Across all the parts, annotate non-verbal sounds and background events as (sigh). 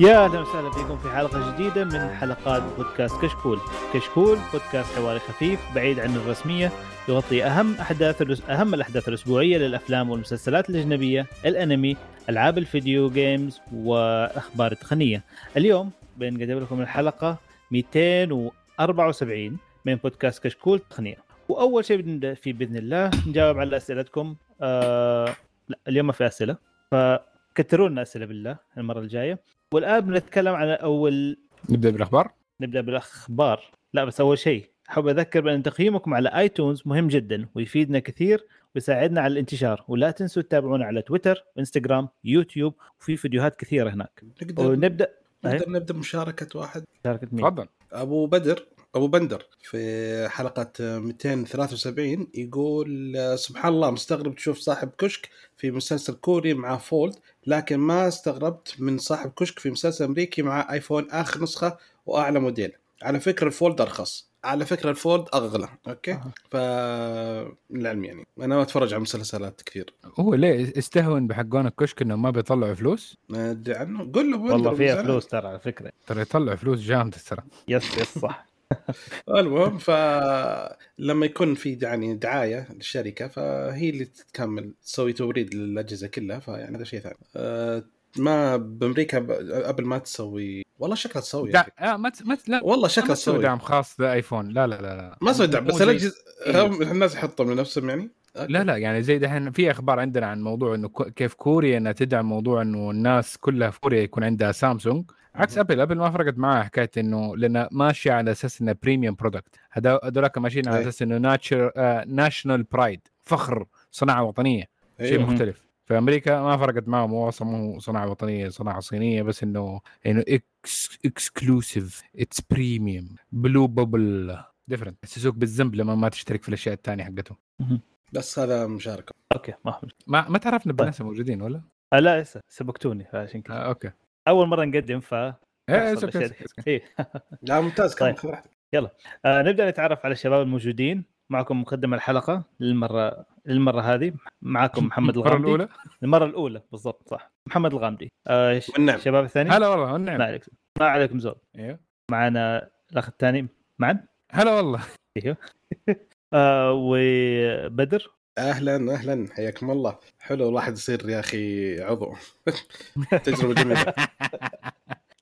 يا أهلا وسهلا فيكم في حلقة جديدة من حلقات بودكاست كشكول. كشكول بودكاست حواري خفيف بعيد عن الرسمية يغطي أهم أحداث. أهم الأحداث الأسبوعية للأفلام والمسلسلات الأجنبية، الأنمي، ألعاب الفيديو جيمز وأخبار التقنيه. اليوم بنقدم لكم الحلقة 274 من بودكاست كشكول تقنية. وأول شيء فيه بإذن الله نجاوب على أسئلتكم. آه... لا اليوم ما في أسئلة فكتروا لنا أسئلة بالله المرة الجاية. والآن بنتكلم على اول نبدأ بالأخبار؟ نبدأ بالأخبار. لا بس أول شيء أحب أذكر بأن تقييمكم على آيتونز مهم جدا ويفيدنا كثير ويساعدنا على الانتشار. ولا تنسوا تتابعونا على تويتر إنستغرام يوتيوب وفي فيديوهات كثيرة هناك. نقدر ونبدا نقدر نبدأ بمشاركه واحد. شاركة مين؟ تفضل. أبو بدر. أبو بندر في حلقة 273 يقول سبحان الله مستغرب تشوف صاحب كشك في مسلسل كوري مع Fold لكن ما استغربت من صاحب كشك في مسلسل أمريكي مع آيفون آخر نسخة وأعلى موديل. على فكرة ال Fold أرخص. على فكرة ال Fold أغلى. Okay؟ أها. ف للعلم يعني. أنا ما أتفرج على مسلسلات كثير. هو ليه استهون بحقون الكشك انهم ما بيطلعوا فلوس؟ ما أدري عنه. قول له والله فيها فلوس ترى على فكرة. ترى يطلعوا فلوس جامده ترى. Yes yes صح. المهم فلما يكون في يعني دعاية للشركة فهي اللي تكمل تسوي توريد للأجهزة كلها فيعني هذا شيء ثاني. أه ما بأمريكا ابل ما تسوي والله شكلها تسوي. أخي. آه ما ت... ما ت... لا والله شكلها تسوي دعم خاص لأيفون. لا لا لا لا. ما تسوي دعم بس الاجهزه الناس يحطهم لنفسهم يعني. لا لا يعني زي دحين في أخبار عندنا عن موضوع إنه كيف كوريا إنها تدعم موضوع إنه الناس كلها في كوريا يكون عندها سامسونج. عكس. أبل أبل ما فرقت معها حكاية إنه لأن ماشية على أساس إنها premium product هذولاك ماشيين على أي. أساس إنه nature national pride فخر صناعة وطنية. شيء أيوه. مختلف. في أمريكا ما فرقت معهم هو أصلا مو صناعة وطنية صناعة صينية بس إنه إنه ex exclusive it's premium blue bubble different يحسسوك بالذنب لما ما تشترك في الأشياء الثانية حقتهم. بس هذا مشاركة. Okay ما. ما ما تعرفنا بالناس الموجودين ولا؟ آه لا لسه سبقتوني عشان آه كذا okay. أول مرة نقدم ف إيه okay. إيه. (laughs) لا ممتاز كمل طيب. خذ راحتك. آه نبدأ نتعرف على الشباب الموجودين. معكم مقدم الحلقة للمره للمرة هذه. معكم محمد المرة الغامدي. الأولى؟ المرة الأولى بالضبط صح. محمد الغامدي. آه والنعم. الشباب الثاني؟ هلا والله ما والنعم عليك. ما عليكم زول. أيوه معنا الأخ الثاني معا هلا والله. (laughs) آه وبدر؟ أهلا أهلا. حياكم الله. حلو الواحد يصير يا أخي عضو. (laughs) تجربة جميلة.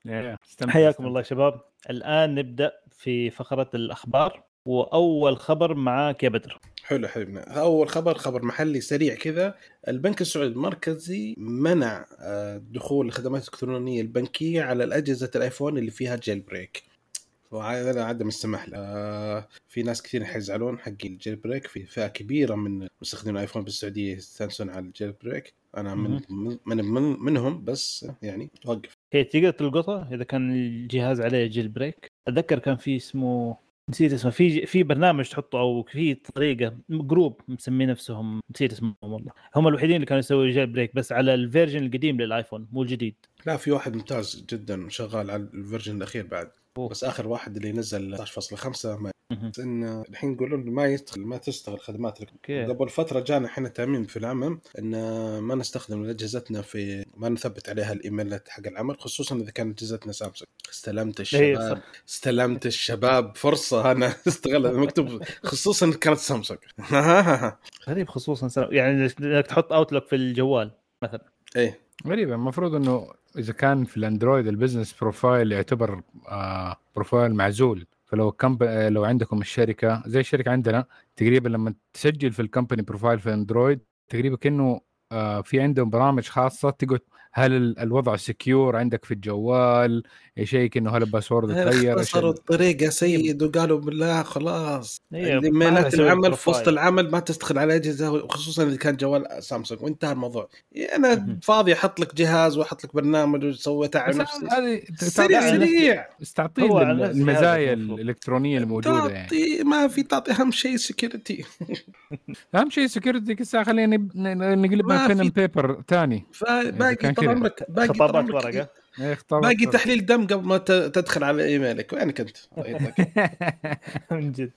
(laughs) حياكم. الله شباب. الآن نبدأ في فقرة الأخبار وأول خبر معاك يا بدر. حلو حبيبنا أول خبر خبر محلي سريع كذا. البنك السعودي المركزي منع آه، دخول الخدمات الإلكترونية البنكية على الأجهزة الآيفون اللي فيها jailbreak وهذا عدم السماح له. آه، في ناس كثير حيزعلون حق ال jailbreak في فئة كبيرة من مستخدمين الآيفون بالسعودية يستانسون على ال jailbreak أنا من من, من, من منهم بس يعني وقف. هي تقدر تلقطها إذا كان الجهاز عليه jailbreak أتذكر كان في اسمه نسيت اسمه. في في برنامج تحطه أو في طريقة group مسمين نفسهم. نسيت اسمهم والله. هم الوحيدين اللي كانوا يسووا jailbreak بس على ال version القديم للآيفون مو الجديد. لا في واحد ممتاز جدا شغال على ال version الأخير بعد. بس آخر واحد اللي نزل 16.5 ما. بس إن الحين يقولون ما يشتغل ما تشتغل خدمات okay. قبل فترة جانا إحنا تعميم في العمل إن ما نستخدم أجهزتنا في ما نثبت عليها الإيميلات حق العمل خصوصا إذا كانت أجهزتنا سامسونج استلمت إيه، الشباب. استلمت الشباب. فرصة أنا (laughs) أستغل مكتوب خصوصا كانت سامسونج. (laughs) غريب خصوصا سنة. يعني إنك تحط اوتلوك في الجوال مثلا. إيه. غريبة. المفروض إنه إذا كان في الأندرويد ال business profile يعتبر آه profile معزول. فلو كمب... آه، لو عندكم الشركة زي الشركة عندنا تقريبا لما تسجل في ال company profile في أندرويد تقريبا كأنه آه في عندهم برامج خاصة تقعد هل ال- الوضع secure عندك في الجوال؟ يشيك إنه هل ال password تغير؟ اختصروا ال- الطريق يا سيد وقالوا بالله خلاص. إيه، يسوي العمل في وسط. العمل ما تدخل على أجهزة وخصوصا إذا كان جوال سامسونج. وانتهى الموضوع. أنا مهم. فاضي أحط لك جهاز وأحط لك برنامج وسويت على بس نفسي. هذه سريع سريع. بس تعطيه هو على ال- نفس المزايا. الإلكترونية الموجودة يعني. تعطي ما في تعطي أهم شيء security (laughs) أهم شيء security كذا خلينا نقلبها اند بيبر ثاني فباقي كذا. عمرك باقي خطابات عمرك ورقه باقي تحليل دم قبل ما تدخل على إيميلك. وينك انت؟ (laughs) طيب،. من جد.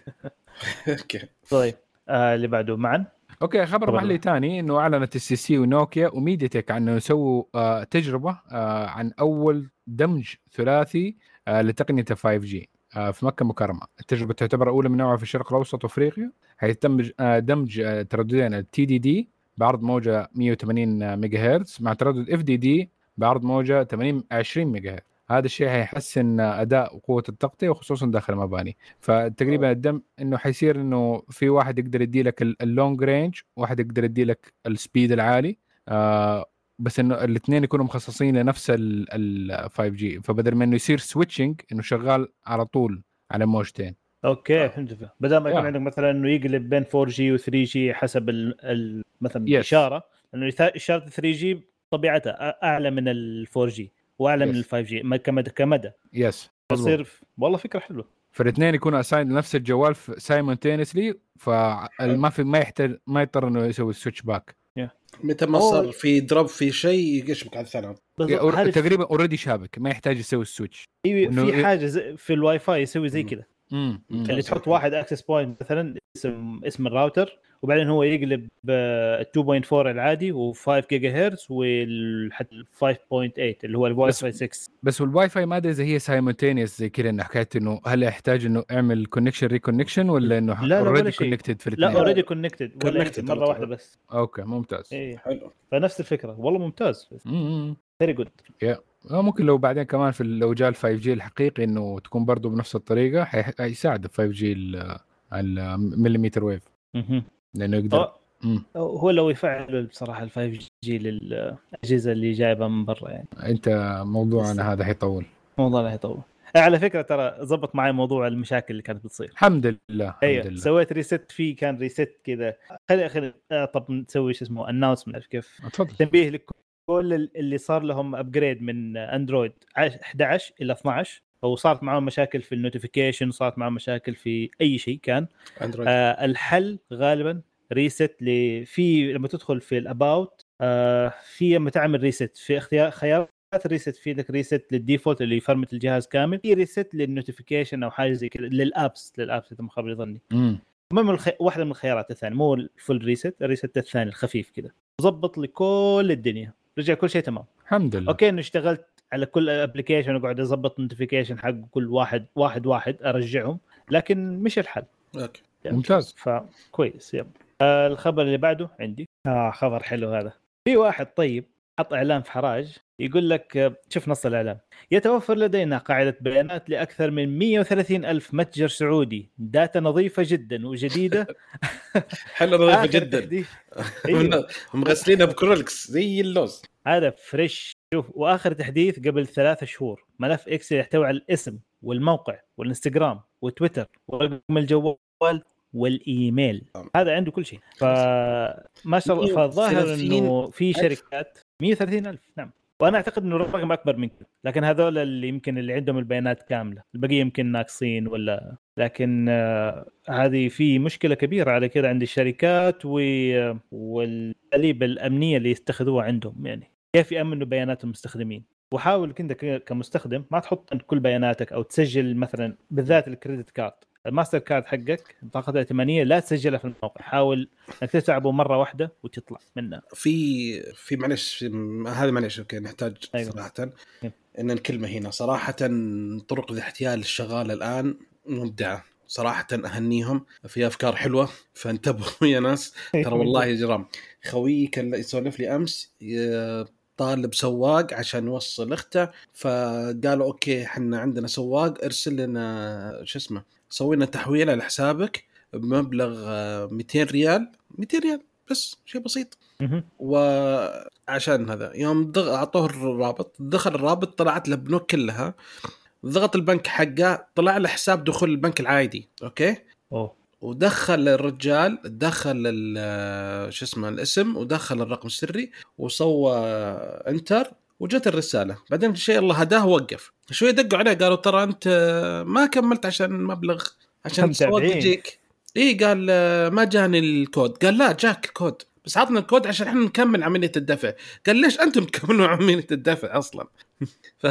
(laughs) okay. طيب آه اللي بعده معا okay خبر محلي ثاني إنه أعلنت ال STC ونوكيا وميديا تك عن إنه يسووا آه تجربة آه عن أول دمج ثلاثي آه لتقنية 5 G في مكة المكرمة، التجربة تعتبر أولى من نوعها في الشرق الأوسط وأفريقيا حيتم آه دمج ترددين ال TDD بعرض موجة 180 ميجا هرتز مع تردد FDD بعرض موجة 80 20 ميجا هرتز هذا الشيء حيحسن أداء وقوة التغطية وخصوصا داخل المباني. فتقريبا الدمج إنه حيصير إنه في واحد يقدر يدي لك ال long range واحد يقدر يدي لك ال speed العالي. آه بس إنه الاثنين يكونوا مخصصين لنفس ال 5 G فبدل ما إنه يصير switching إنه شغال على طول على موجتين. okay فهمت فهمت. بدل ما يكون Yeah. عندك مثلا إنه يقلب بين 4 G و 3 G حسب ال ال مثلا Yes. الاشاره لأنه إشارة 3 G طبيعتها أعلى من ال 4 G وأعلى من Yes. ال 5 G ما- كمدى كمدى yes. يصير والله فكرة حلوة فالاثنين يكونوا assigned لنفس الجوال simultaneously فما في ما يحتاج ما يضطر إنه يسوي switch back متى ما. صار في drop في شيء يشبك على الثاني تقريبا already شابك ما يحتاج يسوي ال switch في إنه في حاجة زي في الواي فاي يسوي زي. كذا اللي تحط واحد access point مثلا اسم اسم الراوتر وبعدين هو يقلب ال 2.4 العادي و5 جيجا هرتز وال 5.8 اللي هو الواي فاي 6 بس والواي فاي ما أدري إذا هي simultaneous زي كذا إنه حكايه إنه هل يحتاج إنه أعمل connection reconnection ولا إنه لا، لا، ولا already. connected في لا الاثنين؟ already connected Connected مرة واحدة. بس. okay ممتاز. إيه. حلو. فنفس الفكرة والله ممتاز. امم very good آه، ممكن لو بعدين كمان في لو جاء ال 5 G الحقيقي إنه تكون برضه بنفس الطريقة حي- حيساعد ال 5 G ال millimeter wave لأنه يقدر مم. هو لو يفعل بصراحة ال 5 G للأجهزة اللي جايبة من برا يعني. أنت موضوعنا هذا حيطول. الموضوع لا يطول على فكرة ترى زبط معي موضوع المشاكل اللي كانت بتصير. الحمد لله الحمد أيوه لله. سويت reset فيه كان reset كذا. خلي خلي آه، طب نسوي شو اسمه announcement كيف؟ تفضل. تنبيه لكل اللي صار لهم upgrade من اندرويد 11 إلى 12 أو صارت معهم مشاكل في ال notification صارت معهم مشاكل في أي شيء كان. اندرويد آه الحل غالبا reset ل في لما تدخل في ال about آه في لما تعمل reset في اختيار خيارات ال reset في لك reset لل default اللي ي format الجهاز كامل. في reset لل notification أو حاجة زي كذا لل apps لل apps إذا ما خاب ظني. مم. المهم الخ... واحدة من الخيارات الثانية مو ال full reset ال reset الثاني الخفيف كذا ظبط لي كل الدنيا. رجع كل شيء تمام. الحمد لله. okay إنه اشتغلت على كل application وقاعد اظبط notification حق كل واحد واحد واحد أرجعهم لكن مش الحل. okay. ممتاز. فكويس yep آه الخبر اللي بعده عندي. آه خبر حلو هذا. في واحد طيب حط إعلان في حراج يقول لك آه، شوف نص الإعلان يتوفر لدينا قاعدة بيانات لأكثر من 130 ألف متجر سعودي data نظيفة جدا وجديدة (laughs) حلو نظيفة جدا. أيوه. مغسلينها ب Clorox زي اللوز هذا fresh شوف وآخر تحديث قبل ثلاثة شهور ملف Excel يحتوي على الاسم والموقع والإنستغرام وتويتر ورقم الجوال والإيميل تمام. هذا عنده كل شيء فما شاء الله فالظاهر 130 إنه في. شركات 130 ألف نعم. وأنا أعتقد إنه الرقم أكبر من كذا لكن هذول اللي يمكن اللي عندهم البيانات كاملة. البقية يمكن ناقصين ولا. لكن آه هذه في مشكلة كبيرة على كذا عند الشركات و... والاساليب الأمنية اللي يتخذوها عندهم يعني. كيف يأمنوا بيانات المستخدمين؟ وحاول كنت كمستخدم ما تحط كل بياناتك أو تسجل مثلا بالذات ال credit card. الماستر كارد حقك بطاقة الائتمانيه لا تسجلها في الموقع. حاول إنك تتعبه مرة واحدة وتطلع منها في في معلش هذا معلش okay نحتاج أيوة. صراحة. yep. إن الكلمة هنا صراحة طرق الاحتيال الشغالة الآن مبدعة. صراحة أهنيهم في أفكار حلوة فانتبهوا (laughs) يا ناس. ترى والله يا جرام خويي كان يسولف لي أمس ي- طالب سواق عشان يوصل أخته فقالوا okay إحنا عندنا سواق ارسل لنا شو اسمه سوي لنا تحويل على حسابك بمبلغ آه، 200 ريال. 200 ريال بس شيء بسيط. وعشان هذا يوم ضغ... أعطوه الرابط. دخل الرابط طلعت له بنوك كلها. ضغط البنك حقه طلع له حساب دخول البنك العادي. okay؟ أوه. ودخل الرجال دخل ال- شو اسمه الاسم ودخل الرقم السري وسوى enter وجت الرسالة. بعدين شيء الله هداه ووقف. شوية دقوا عليه قالوا ترى أنت ما كملت عشان مبلغ عشان متابعين. يجيك. إي قال آه، ما جاني الكود. قال لا جاك الكود. بس عطنا الكود عشان إحنا نكمل عملية الدفع. قال ليش أنتم (laughs) تكملون عملية الدفع أصلا؟ (laughs) ف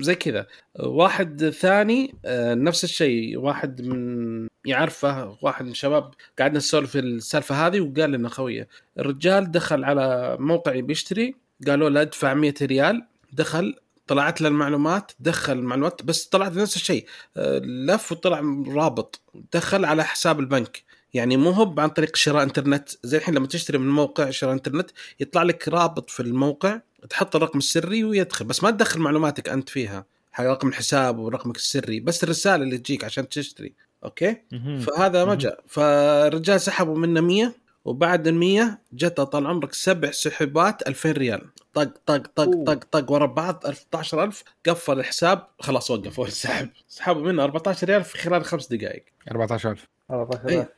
زي كذا. واحد ثاني آه، نفس الشيء. واحد من يعرفه واحد من الشباب قعدنا نسولف في السالفة هذه وقال لنا خويه الرجال دخل على موقع بيشتري قالوا له ادفع 100 ريال دخل طلعت له المعلومات دخل المعلومات بس طلعت نفس الشيء. آه، لف وطلع رابط. دخل على حساب البنك. يعني مو هو عن طريق شراء انترنت. زي الحين لما تشتري من موقع شراء انترنت يطلع لك رابط في الموقع تحط الرقم السري ويدخل. بس ما تدخل معلوماتك أنت فيها. حق رقم الحساب ورقمك السري بس الرسالة اللي تجيك عشان تشتري. أوكي. فهذا ما. جاء. فالرجال سحبوا منه 100 وبعد ال 100 جته طال عمرك سبع سحبات 2000 ريال. طق طق طق. طق طق ورا بعض 14000 قفل الحساب خلاص وقف هو السحب. سحبوا منه 14 ريال في خلال خمس دقائق. 14000 إيه.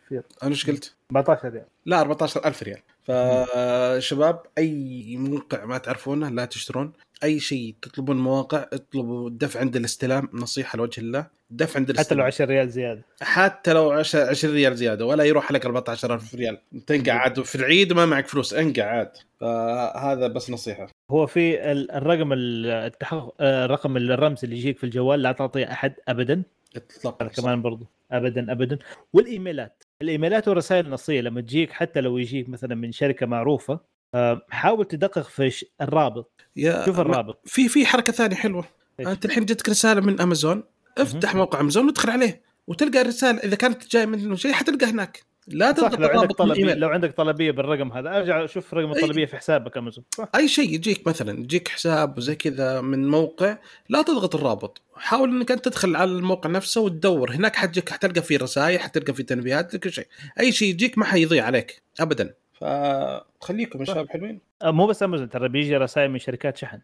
أنا إيش قلت؟ 14 ريال. لا 14000 ريال. فشباب أي موقع ما تعرفونه لا تشترون. أي شيء تطلبون مواقع اطلبوا الدفع عند الاستلام نصيحة لوجه الله دفع عند حتى الاستلام. لو 10 ريال زيادة. حتى لو 10 20 ريال زيادة ولا يروح لك 14000 ريال. تنقع عاد في العيد وما معك فلوس انقع عاد. فهذا بس نصيحة. هو في ال- الرقم ال- التحقق آه، الرقم الرمز اللي يجيك في الجوال لا تعطيه أحد ابدا. اطلاقا كمان برضو. ابدا ابدا. والإيميلات. الإيميلات والرسائل النصية لما تجيك حتى لو يجيك مثلا من شركة معروفة آه، حاول تدقق في الرابط. يا شوف الرابط. في في حركة ثانية حلوة. إيش؟ أنت الحين جتك رسالة من امازون افتح موقع امازون وادخل عليه. وتلقى الرسالة إذا كانت جاي منه شيء حتلقى هناك. لا تضغط لو عندك الرابط طلبية لو عندك طلبية بالرقم هذا أرجع شوف رقم أي. الطلبية في حسابك أمازون أي شيء يجيك مثلا يجيك حساب وزي كذا من موقع لا تضغط الرابط. حاول إنك أنت تدخل على الموقع نفسه وتدور. هناك حتجيك حتلقى فيه رسائل حتلقى فيه تنبيهات كل شيء. أي شيء يجيك ما حيضيع عليك ابدا. فخليكم يا شباب حلوين. آه، مو بس أمازون ترى بيجي رسائل من شركات شحن.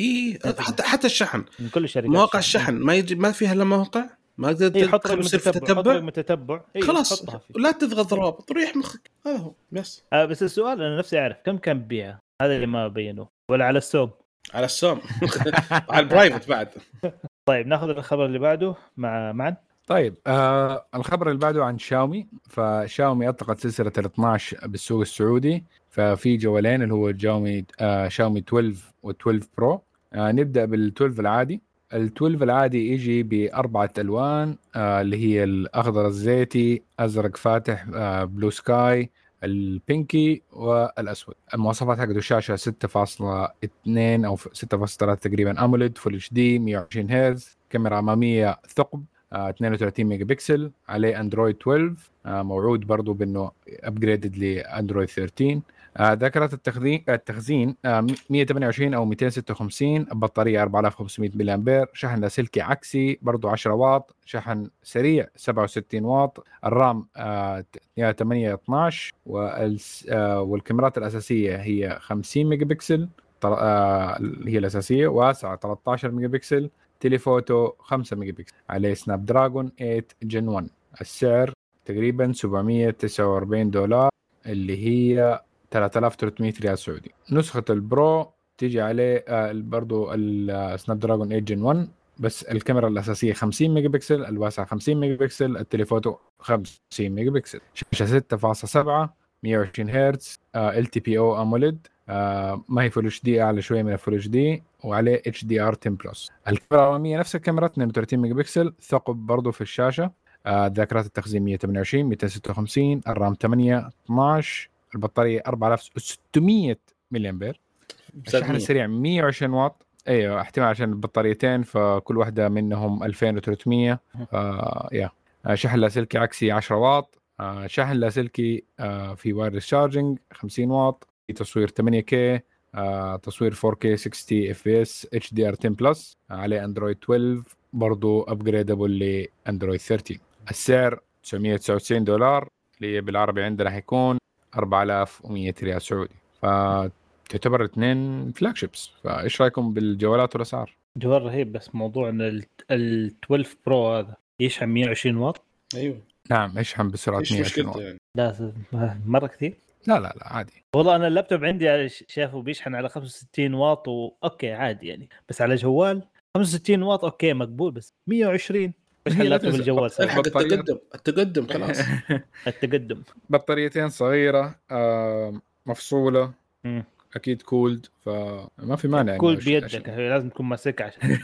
اي حتى حتى الشحن. من كل الشركات مواقع الشحن. ما يجي ما فيها إلا موقع ما تقدر اي حط تدخل رقم وتصير التتبع حط تتبع. رقم التتبع إي، خلاص حطها. لا تضغط الرابط ريح مخك. هذا هو بس. آه بس السؤال أنا نفسي أعرف كم كان بيعها هذا اللي ما بينوه ولا على السوم على السوم (laughs) على ال private بعد. (laughs) طيب ناخذ الخبر اللي بعده مع معا طيب آه الخبر اللي بعده عن شاومي. فشاومي أطلقت سلسلة ال 12 بالسوق السعودي. ففي جوالين اللي هو الشاومي آه شاومي 12 و12 Pro آه نبدأ بال 12 العادي. ال 12 العادي يجي بأربعة ألوان آه اللي هي الأخضر الزيتي أزرق فاتح آه blue sky ال pinky والأسود. المواصفات حقته الشاشة 6.2 أو 6.3 تقريبا AMOLED full HD 120 هرتز كاميرا أمامية ثقب آه، 32 ميجا بكسل عليه اندرويد 12 آه، موعود برضو بإنه upgraded لأندرويد 13 آه، ذاكرة التخزين التخزين آه، 128 أو 256 بطارية 4500 ملي أمبير شحن لاسلكي عكسي برضو 10 واط شحن سريع 67 واط ال RAM آه، 8 12 والس- آه، والكاميرات الأساسية هي 50 ميجا بكسل آه، هي الأساسية واسعة 13 ميجا بكسل telephoto 5 ميجا بكسل عليه Snapdragon 8 Gen 1 السعر تقريبا 749 دولار اللي هي 3300 ريال سعودي. نسخة ال Pro تيجي عليه آه، برضو ال Snapdragon 8 Gen 1 بس الكاميرا الأساسية 50 ميجا بكسل الواسعة 50 ميجا بكسل ال telephoto 50 ميجا بكسل شاشة 6.7 120 هرتز LTPO AMOLED ما هي full HD أعلى شوية من ال full HD وعليه HDR 10 plus. الكاميرا الاماميه نفس الكاميرا 32 ميجا بكسل ثقب برضو في الشاشة آه، ذاكرات التخزين 128 256 ال RAM 8 12 البطارية 4600 ملي امبير الشحن السريع 120 واط. أيوه أحتمال عشان البطاريتين فكل واحدة منهم 2300 آه yeah. آه، شحن لاسلكي عكسي 10 واط. آه شحن لاسلكي آه في wireless charging 50 واط. في تصوير 8K آه تصوير 4K 60 FPS HDR 10 plus عليه اندرويد 12 برضو upgradable لاندرويد 13 السعر 999 دولار. اللي بالعربي عندنا حيكون 4100 ريال سعودي. فتعتبر اثنين flagships فإيش رأيكم بالجوالات والأسعار؟ جوال رهيب بس موضوع إن ال ال 12 Pro هذا يشحن 120 واط؟ أيوه. نعم يشحن بسرعة إيش 120 واط. يعني؟ لا مرة كثير؟ لا لا لا عادي. والله أنا اللابتوب عندي على- شافه بيشحن على 65 واط واوكي عادي يعني. بس على جوال 65 واط أوكي مقبول بس 120 بشحن هي لا لابتوب تنسى. الجوال سوا. الحق البطارية- التقدم. التقدم خلاص. (laughs) التقدم. بطاريتين صغيرة آه مفصولة. أكيد كولد فما في مانع إيش- بيدك إيش- لازم تكون ماسكها عشان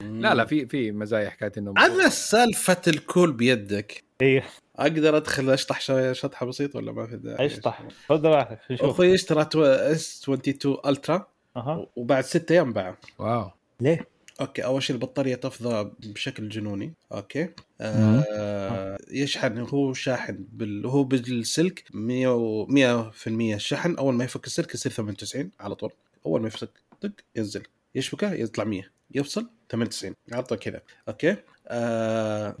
(laughs) لا لا في في مزايا حكاية انه على سالفة ال cool بيدك. إيه. أقدر أدخل أشطح شوية شطحة بسيطه ولا ما في داعي؟ أشطح. خذ راحتك أخوي اشترى S 22 Ultra أها. وبعد ستة أيام باع. wow. ليه؟ okay أول شيء البطارية تفضى بشكل جنوني. okay. آه يشحن. هو شاحن بال... هو بالسلك 100 و... 100% شحن. أول ما يفك السلك يصير 98 على طول. أول ما يفك طق ينزل. يشبكه يطلع 100 يفصل 98 على طول كذا. okay. آه.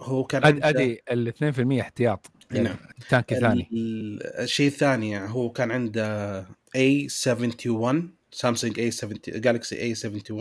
هو كان ادي ال 2% احتياط. نعم. tank ثاني. ال- الشيء الثاني يعني هو كان عنده A71 سامسونج A70 Galaxy A71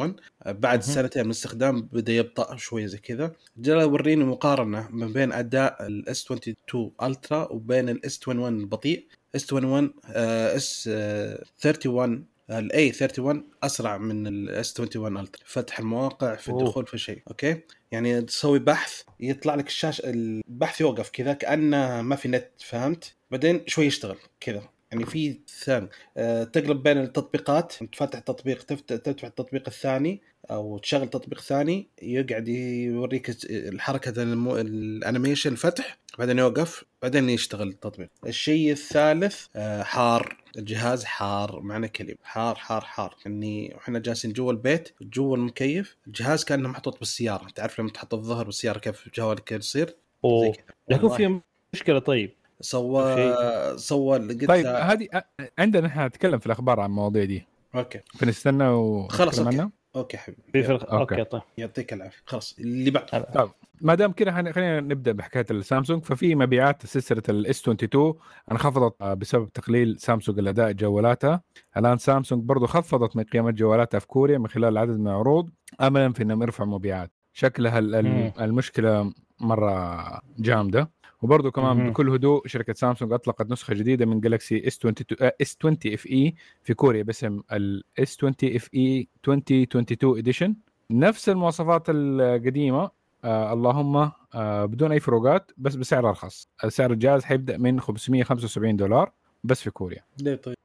بعد مهم. سنتين من الاستخدام بدا يبطأ شوي زي كذا. جاء يوريني مقارنة ما بين أداء ال S 22 Ultra وبين ال S 21 البطيء. اس 21 اس 31 الاي 31 أسرع من الاس 21 الترا فتح المواقع في أوه. الدخول في شيء أوكي؟ يعني تسوي بحث يطلع لك الشاشة البحث يوقف كذا كأنه ما في نت فهمت؟ بعدين شوي يشتغل كذا. يعني في ثاني أه تقلب بين التطبيقات تفتح تطبيق تفتح التطبيق الثاني أو تشغل تطبيق ثاني يقعد يوريك الحركة المو... الأنيميشن فتح بعدين يوقف بعدين يشتغل التطبيق. الشيء الثالث أه حار الجهاز حار معنى كلمة حار حار حار اني إحنا جالسين جوا البيت جوا المكيف الجهاز كأنه محطوط بالسيارة تعرف لما تحط الظهر بالسيارة كيف جوالك يصير؟ أوه. والله. في مشكلة طيب. سوى. سوى قلت طيب هذه عندنا إحنا نتكلم في الأخبار عن المواضيع دي. okay. فنستنى و خلاص،. عنها؟ okay حبيبي. في الخ... أوكي. أوكي. طيب. يعطيك العافية. خلاص اللي بعد. طيب ما دام كده خلينا- نبدأ بحكاية السامسونج. ففي مبيعات سلسلة ال S 22 انخفضت بسبب تقليل سامسونج الأداء جوالاتها. الآن سامسونج برضو خفضت من قيمة جوالاتها في كوريا من خلال عدد من العروض. املا في إنهم يرفعوا مبيعات. شكلها. المشكلة مرة جامدة. وبرضه كمان. بكل هدوء شركة سامسونج أطلقت نسخة جديدة من جالكسي S 22 S 20 FE في كوريا باسم ال S 20 FE 2022 edition نفس المواصفات القديمة آه اللهم آه بدون أي فروقات بس بسعر أرخص سعر الجهاز حيبدأ من 575 دولار بس في كوريا ليه طيب؟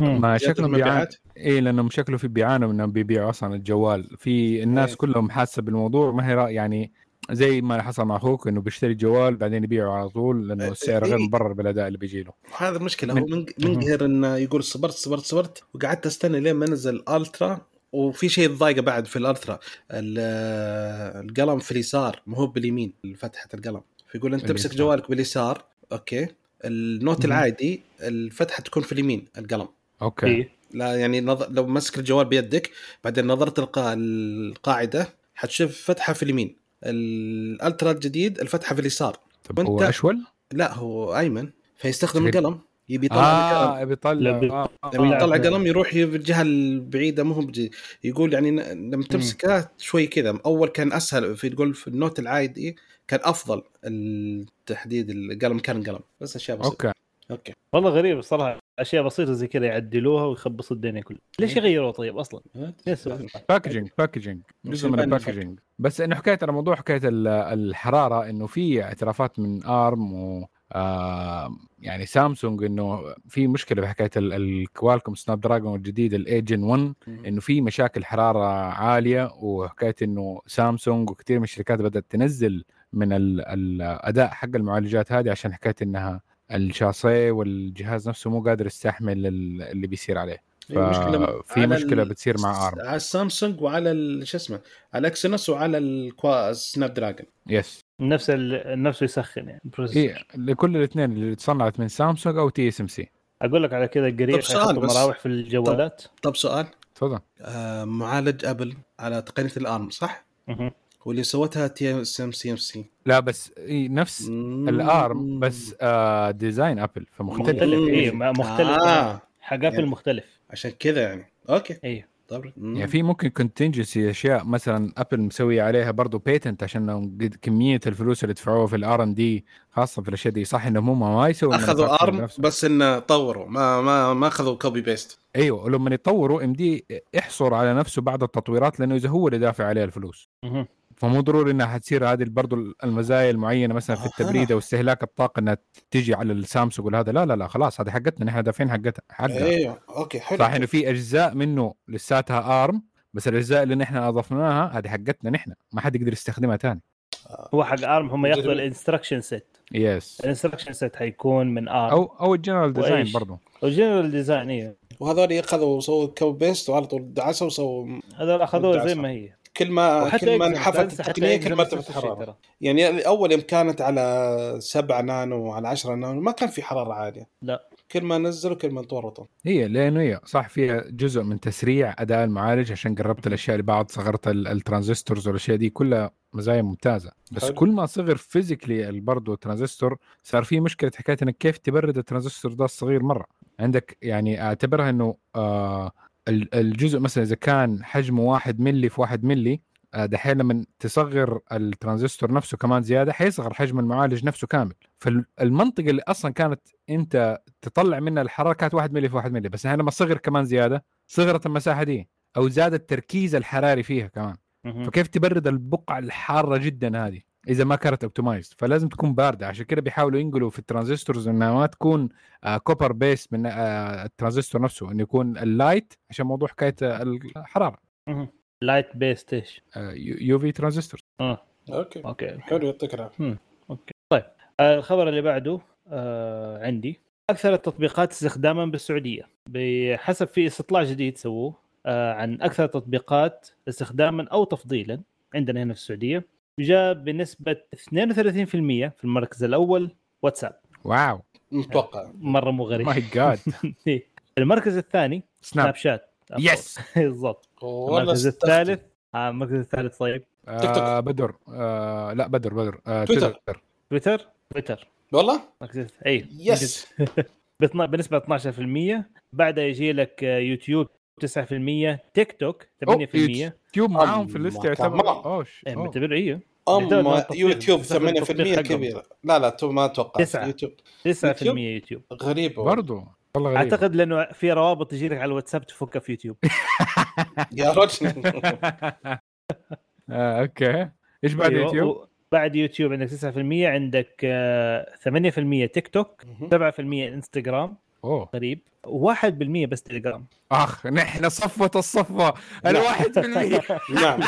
ما شكلهم بيعانوا؟ إيه لأنهم شكله في بيعانوا إنهم بيبيعوا أصلا الجوال في الناس إيه. كلهم حاسة بالموضوع ما هي يعني زي ما حصل مع أخوك إنه بيشتري جوال بعدين يبيعه على طول لأنه إيه. السعر غير مبرر بالاداء اللي بيجي له هذا المشكلة. من- هو من- منقهر إنه يقول صبرت صبرت صبرت وقعدت أستنى لين ما نزل الالترا وفي شيء ضايقة بعد في الألترا. ال- القلم في اليسار مو هو باليمين فتحة القلم. فيقول أنت تمسك. جوالك باليسار okay. النوت. العادي الفتحة تكون في اليمين القلم. okay. إيه. لا يعني نظ... لو مسك الجوال بيدك بعدين نظرت القا... القاعدة حتشوف فتحة في اليمين. ال Ultra الجديد الفتحة في اليسار. طب هو أشول؟ لا هو أيمن. فيستخدم شكل- القلم يبي يطلع القلم. آه بيطلع لا، بي- آه آه لما آه. يطلع. قلم يروح في الجهة البعيدة مو. يقول يعني ن- لما تمسكه شوي كذا. أول كان أسهل في تقول في النوت العادي كان أفضل التحديد القلم كان قلم. بس أشياء بسيطة. okay. okay. والله غريب الصراحة. أشياء بسيطة زي كذا يعدلوها ويخبصوا الدنيا كلها. ليش يغيروا طيب أصلا؟ packaging packaging جزء من ال packaging بس إنه حكاية على موضوع حكاية ال- الحرارة إنه في اعترافات من ARM و آه يعني سامسونج إنه في مشكلة بحكاية ال- ال Qualcomm Snapdragon الجديد ال 8 Gen 1 إنه في مشاكل حرارة عالية وحكاية إنه سامسونج وكثير من الشركات بدأت تنزل من ال- الاداء حق المعالجات هذه عشان حكاية إنها الشاصيه والجهاز نفسه مو قادر يستحمل ال- اللي بيصير عليه ففي على مشكلة بتصير مع ARM على السامسونج وعلى ال- شو اسمه على ال Exynos وعلى الكوا ال Snapdragon يس نفس ال... نفسه يسخن يعني. إيه لكل الاثنين اللي تصنعت من سامسونج أو TSMC أقول لك على كذا قريب طب. مراوح في الجوالات طب سؤال تفضل آه معالج أبل على تقنية ال ARM صح؟ مهم. واللي سوتها تي اس إم سي إم سي. لا بس إيه نفس ال ARM بس آه design Apple فمختلف. مختلف مم. ما- مختلف. آه. حق Apple يعني. مختلف عشان كذا يعني. okay. طب. يعني في ممكن contingency أشياء مثلا Apple مسوي عليها برضه patent عشان كمية الفلوس اللي دفعوها في ال R and D خاصة في الأشياء دي. صح انهم هم ما يسووا أخذوا ARM. بس إنه طوروا. ما ما ما أخذوا copy paste أيوه ولما يتطوروا إم دي يحصر على نفسه بعض التطويرات لأنه إذا هو اللي دافع عليها الفلوس. فمو ضروري إنها حتصير هذه برضو المزايا المعينة مثلا في. التبريد أو استهلاك الطاقة إنها تيجي على السامسونج وهذا لا لا لا خلاص هذه حقتنا. نحن دافعين حقتها حقها. أيوه. okay حلو. صح انه في أجزاء منه لساتها ARM بس الأجزاء اللي نحن أضفناها هذه حقتنا نحن. ما حد يقدر يستخدمها ثاني هو حق ARM هم ياخذوا. ال instruction set yes ال instruction set حيكون من ARM. أو أو ال general design؟ برضه وال general design إيه. وهذول اخذوا وسووا copy paste وعلى طول دعسوا وسووا هذول أخذوها زي ما هي. كل ما كل ما انحفت التقنية كل ما ارتفعت الحراره. يعني أول يوم كانت على 7 نانو وعلى 10 نانو ما كان في حرارة عالية لا. كل ما نزلوا كل ما تورطوا هي لأنه هي صح فيها جزء من تسريع أداء المعالج عشان قربت الأشياء لبعض صغرت ال- ال transistors والأشياء دي كلها مزايا ممتازة بس حلو. كل ما صغر physically برضه الترانزستور صار في مشكلة حكاية إنك كيف تبرد الترانزستور ده الصغير مرة عندك يعني أعتبرها إنه آه الجزء مثلا إذا كان حجمه 1 ملي في 1 ملي آه، دحين لما تصغر الترانزستور نفسه كمان زيادة حيصغر حجم المعالج نفسه كامل. فالمنطقة اللي أصلا كانت أنت تطلع منها الحرارة كانت 1 ملي في 1 ملي بس الحين لما صغر كمان زيادة صغرت المساحة دي أو زاد التركيز الحراري فيها كمان. فكيف تبرد البقعه الحارة جدا هذه؟ إذا ما كانت optimized فلازم تكون باردة. عشان كده بيحاولوا ينقلوا في ال transistors إنها ما تكون آه copper based من آه الترانزستور نفسه. إنه يكون ال light عشان موضوع حكاية آه، الحراره. light based إيش؟ آه يو في ترانزستور آه. okay. okay. حلو يعطيك العافية. okay. طيب آه، الخبر اللي بعده آه عندي. أكثر التطبيقات استخداما بالسعودية. بحسب في استطلاع جديد سووه آه عن أكثر التطبيقات استخداما أو تفضيلا عندنا هنا في السعودية. جاء بنسبة 32% في المركز الأول واتساب. wow. متوقع. مرة مو غريب. my (laughs) God المركز الثاني سناب شات yes بالضبط. المركز. الثالث. آه المركز الثالث طيب. تيك توك. آه بدر. آه لا بدر بدر. آه تويتر. تويتر. تويتر؟ والله؟ اي yes (laughs) بنسبة 12% بعدها يجي لك يوتيوب. 9% تيك توك 8% أوه، يوتيوب معاهم في ال list يعتبر. أوش. معتبر إيه اما التطبيق- يوتيوب بتستخدم 8% التطبيق حقهم. كبيره لا لا تو ما أتوقع. تسعة. يوتيوب. 9% يوتيوب؟ غريبه والله. برضو. والله غريب. أعتقد لأنه في روابط تجي لك على الواتساب تفكها في يوتيوب. (laughs) يا رجل. (laughs) آه okay. إيش بعد أيوة، يوتيوب؟ بعد يوتيوب عندك 9% عندك آه، 8% تيك توك 7% إنستغرام أوه. غريب و1% بس تليجرام. أخ نحن صفوة الصفوة. الواحد في المية (laughs) نعم.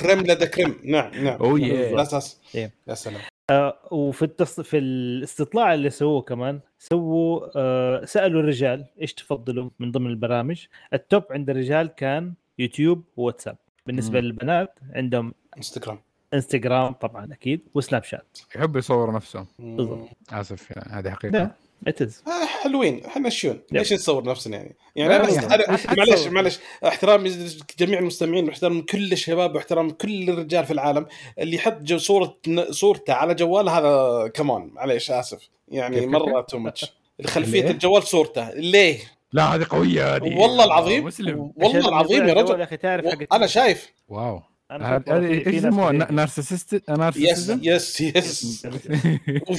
كريم لدى كريم. نعم نعم. أوه يا إيه. يا سلام. آه، وفي التص... في الاستطلاع اللي سووه كمان سووا آه، سألوا الرجال إيش تفضلوا من ضمن البرامج. التوب عند الرجال كان يوتيوب وواتساب. بالنسبة مم. للبنات عندهم انستغرام انستغرام طبعا أكيد وسناب شات. يحب يصور نفسه. بالضبط. آسف يعني هذه حقيقة. لا اتز آه، حلوين. إحنا شون ليش نصور نفسنا يعني؟ يعني أنا أنا- معلش؟ معلش احترامي جميع المستمعين واحترام كل الشباب واحترام كل الرجال في العالم. اللي يحط جو صورة صورته على جواله هذا كمان معلش آسف. يعني مرة too much خلفيه ليه؟ الجوال صورته. ليه؟ لا هذه قوية هذه. والله العظيم مسلم. والله العظيم يا رجل يا أخي تعرف أنا شايف. wow. في إيش كثير- نارسست يس يس يس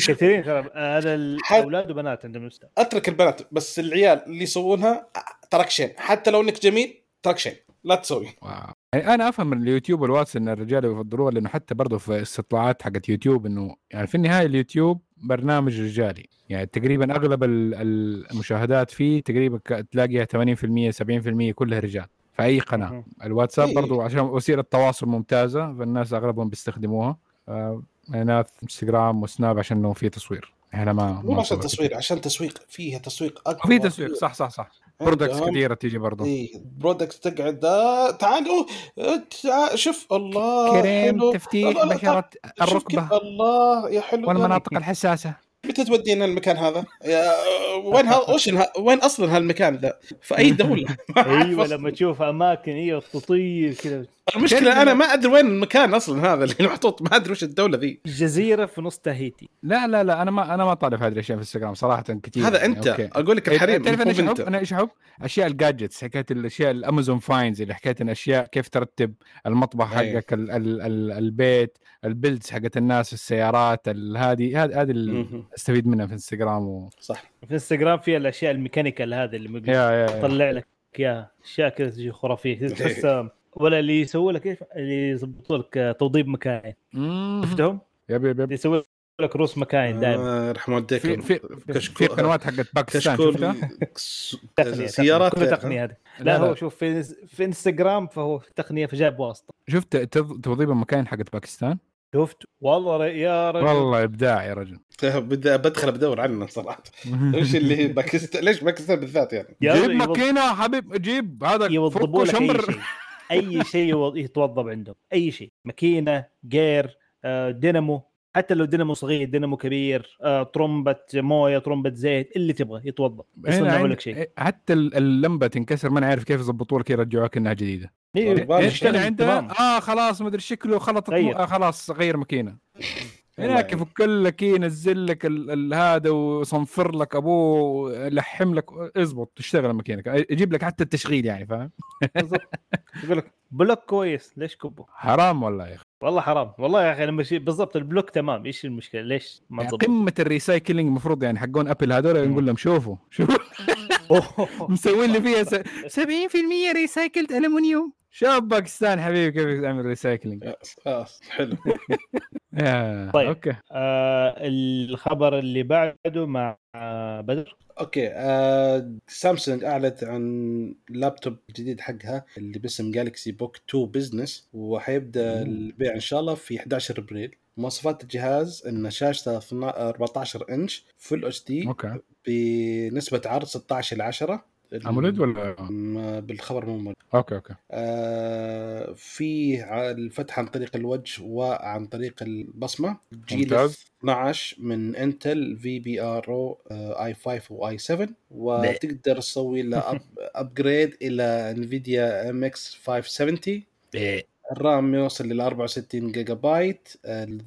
كثيرين (laughs) ترى. هذا الاولاد وبنات عندهم مستوى أترك البنات بس العيال اللي يسوونها تراك شين حتى لو إنك جميل تراك شين لا تسوي. wow. يعني أنا أفهم من اليوتيوب والواتس إن الرجال يفضلوها لأنه حتى برضه في استطلاعات حقت يوتيوب إنه يعني في النهاية اليوتيوب برنامج رجالي. يعني تقريبا أغلب ال- المشاهدات فيه تقريبا تلاقيها 80% 70% كلها رجال. في أي قناة. الواتساب إيه. برضو عشان وسيلة تواصل ممتازة فالناس أغلبهم بيستخدموها. آه، إنستغرام وسناب عشان إنه في تصوير. إحنا ما مو عشان تصوير. عشان تسويق فيها تسويق أكبر في تسويق صح صح صح. products عندهم- كثيره تيجي برضو. اي product تقعد آه، تعالوا آه، تع- شوف الله كريم حلو. تفتيح الله، لا، بشرة الركبة. الله يا حلو والمناطق الحساسة. متى تودينا المكان هذا؟ وين ها وش الها- وين أصلا هالمكان ذا؟ في أي دولة؟ (laughs) أيوه. لما تشوف أماكن أيوه تطير كذا المشكلة أنا ما أدري وين المكان أصلا هذا اللي محطوط ما أدري وش الدولة ذي جزيره في نص تاهيتي لا لا لا أنا ما أنا ما طالب هذه الأشياء في انستغرام صراحة كثير هذا يعني، أنت okay. أقول لك الحريم تعرف أنا إيش أحب؟ أنا إيش أحب؟ أشياء ال gadgets حكاية الأشياء ال Amazon finds اللي حكايه الاشياء كيف ترتب المطبخ أيوه. حقك ال ال ال البيت ال builds حقت الناس السيارات ال- هذه هذه. استفيد منها في انستغرام و... صح. في انستغرام في الأشياء ال mechanical هذه اللي ممكن يا يا يا. يطلع لك إياها. أشياء كذا تجي خرافية. (laughs) تحس ولا اللي يسوي لك كيف اللي يضبطوا لك توضيب مكان مم. شفتهم؟ yep yep yep. يسوي لك روس مكاين دائما. آه، راح موديك في في كشكول- في قنوات حقت (laughs) باكستان كشكول شفتها؟ (laughs) سيارات. كل تقنية هذه. لا, هو شوف في في إنستغرام فهو تقنية فجاب واسطة. شفت تض- توظيف المكاين حقت باكستان؟ شفت؟ والله يا رجل. والله إبداع يا رجل. (laughs) بدي بدخل بدور عنه صراحة. إيش اللي (laughs) باكستان ليش باكستان بالذات يعني؟ يا جيب ماكينة حبيب جيب هذا أي شمر. شيء. أي شيء يوض- يتوظب عندهم. أي شيء. ماكينة gear آه، دينامو. حتى لو دينامو صغير دينامو كبير آه، طرمبه مويه طرمبه زيت اللي تبغى هنا يصنعوا عند- لك شيء. حتى ال- اللمبة تنكسر ما نعرف كيف يظبطوا لك يرجعوها كانها جديدة. إيه، إيش عنده؟ آه خلاص ما أدري شكله. مو... آه خلاص غير ماكينة. هناك. يفك لك ينزل لك هذا ويصنفر لك أبوه يلحم لك اضبط تشتغل ماكينك يجيب لك حتى التشغيل يعني فاهم (laughs) يقول لك block كويس ليش كبه؟ حرام والله يا أخي والله حرام والله يا أخي لما بالضبط ال block تمام إيش المشكلة ليش ما يعني؟ قمة ال recycling المفروض يعني حقون أبل هذول. نقول لهم شوفوا شوفوا. (laughs) (laughs) مسوين لي فيها س- 70% recycled aluminum شوف باكستان حبيبي كيف يعمل recycling خلاص حلو. يا (laughs) طيب. okay. آه الخبر اللي بعده مع آه بدر؟ okay آه سامسونج أعلنت عن لابتوب جديد حقها اللي باسم Galaxy Book 2 Business وحيبدأ البيع إن شاء الله في 11 إبريل. مواصفات الجهاز إن شاشته 12 14 inch full HD okay. بنسبة عرض 16 ل 10 AMOLED ولا بالخبر مو موجود. okay okay آه في الفتح عن طريق الوجه وعن طريق البصمة جيل ممتاز. 12 من إنتل في بي ار أو اي 5 واي 7 وتقدر تسوي له upgrade (laughs) إلى NVIDIA MX 570 ال RAM يوصل إلى 64 جيجا بايت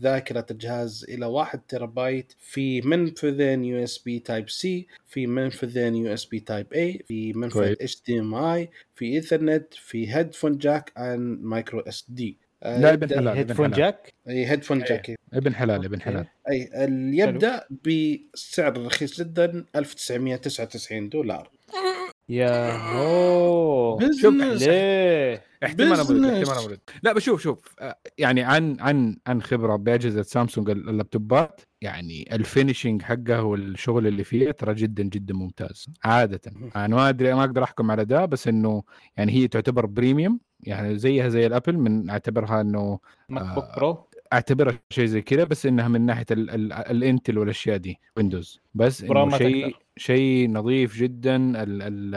ذاكرة الجهاز إلى 1 تيرا بايت في منفذين USB Type C في منفذين USB Type A في منفذ. HDMI في إيثرنت في headphone jack عن micro SD لا ابن حلال headphone jack إي headphone إيه. jack ابن حلال ابن حلال. إي يبدأ بسعر رخيص جدا 1999 دولار. (laughs) يا (laughs) هو شوف، ليه احتمال Business. احتمال AMOLED لا بشوف شوف آه، يعني عن عن عن خبرة بأجهزة سامسونج ال- اللابتوبات يعني ال finishing حقه والشغل اللي فيه ترى جدا جدا ممتاز عادة. أنا ما أدري ما أقدر أحكم على ده بس إنه يعني هي تعتبر premium يعني زيها زي الأبل من أعتبرها إنه MacBook. Pro أعتبرها شيء زي كذا بس إنها من ناحية ال- ال- الإنتل والأشياء دي ويندوز بس إنه شيء. شيء نظيف جدا ال ال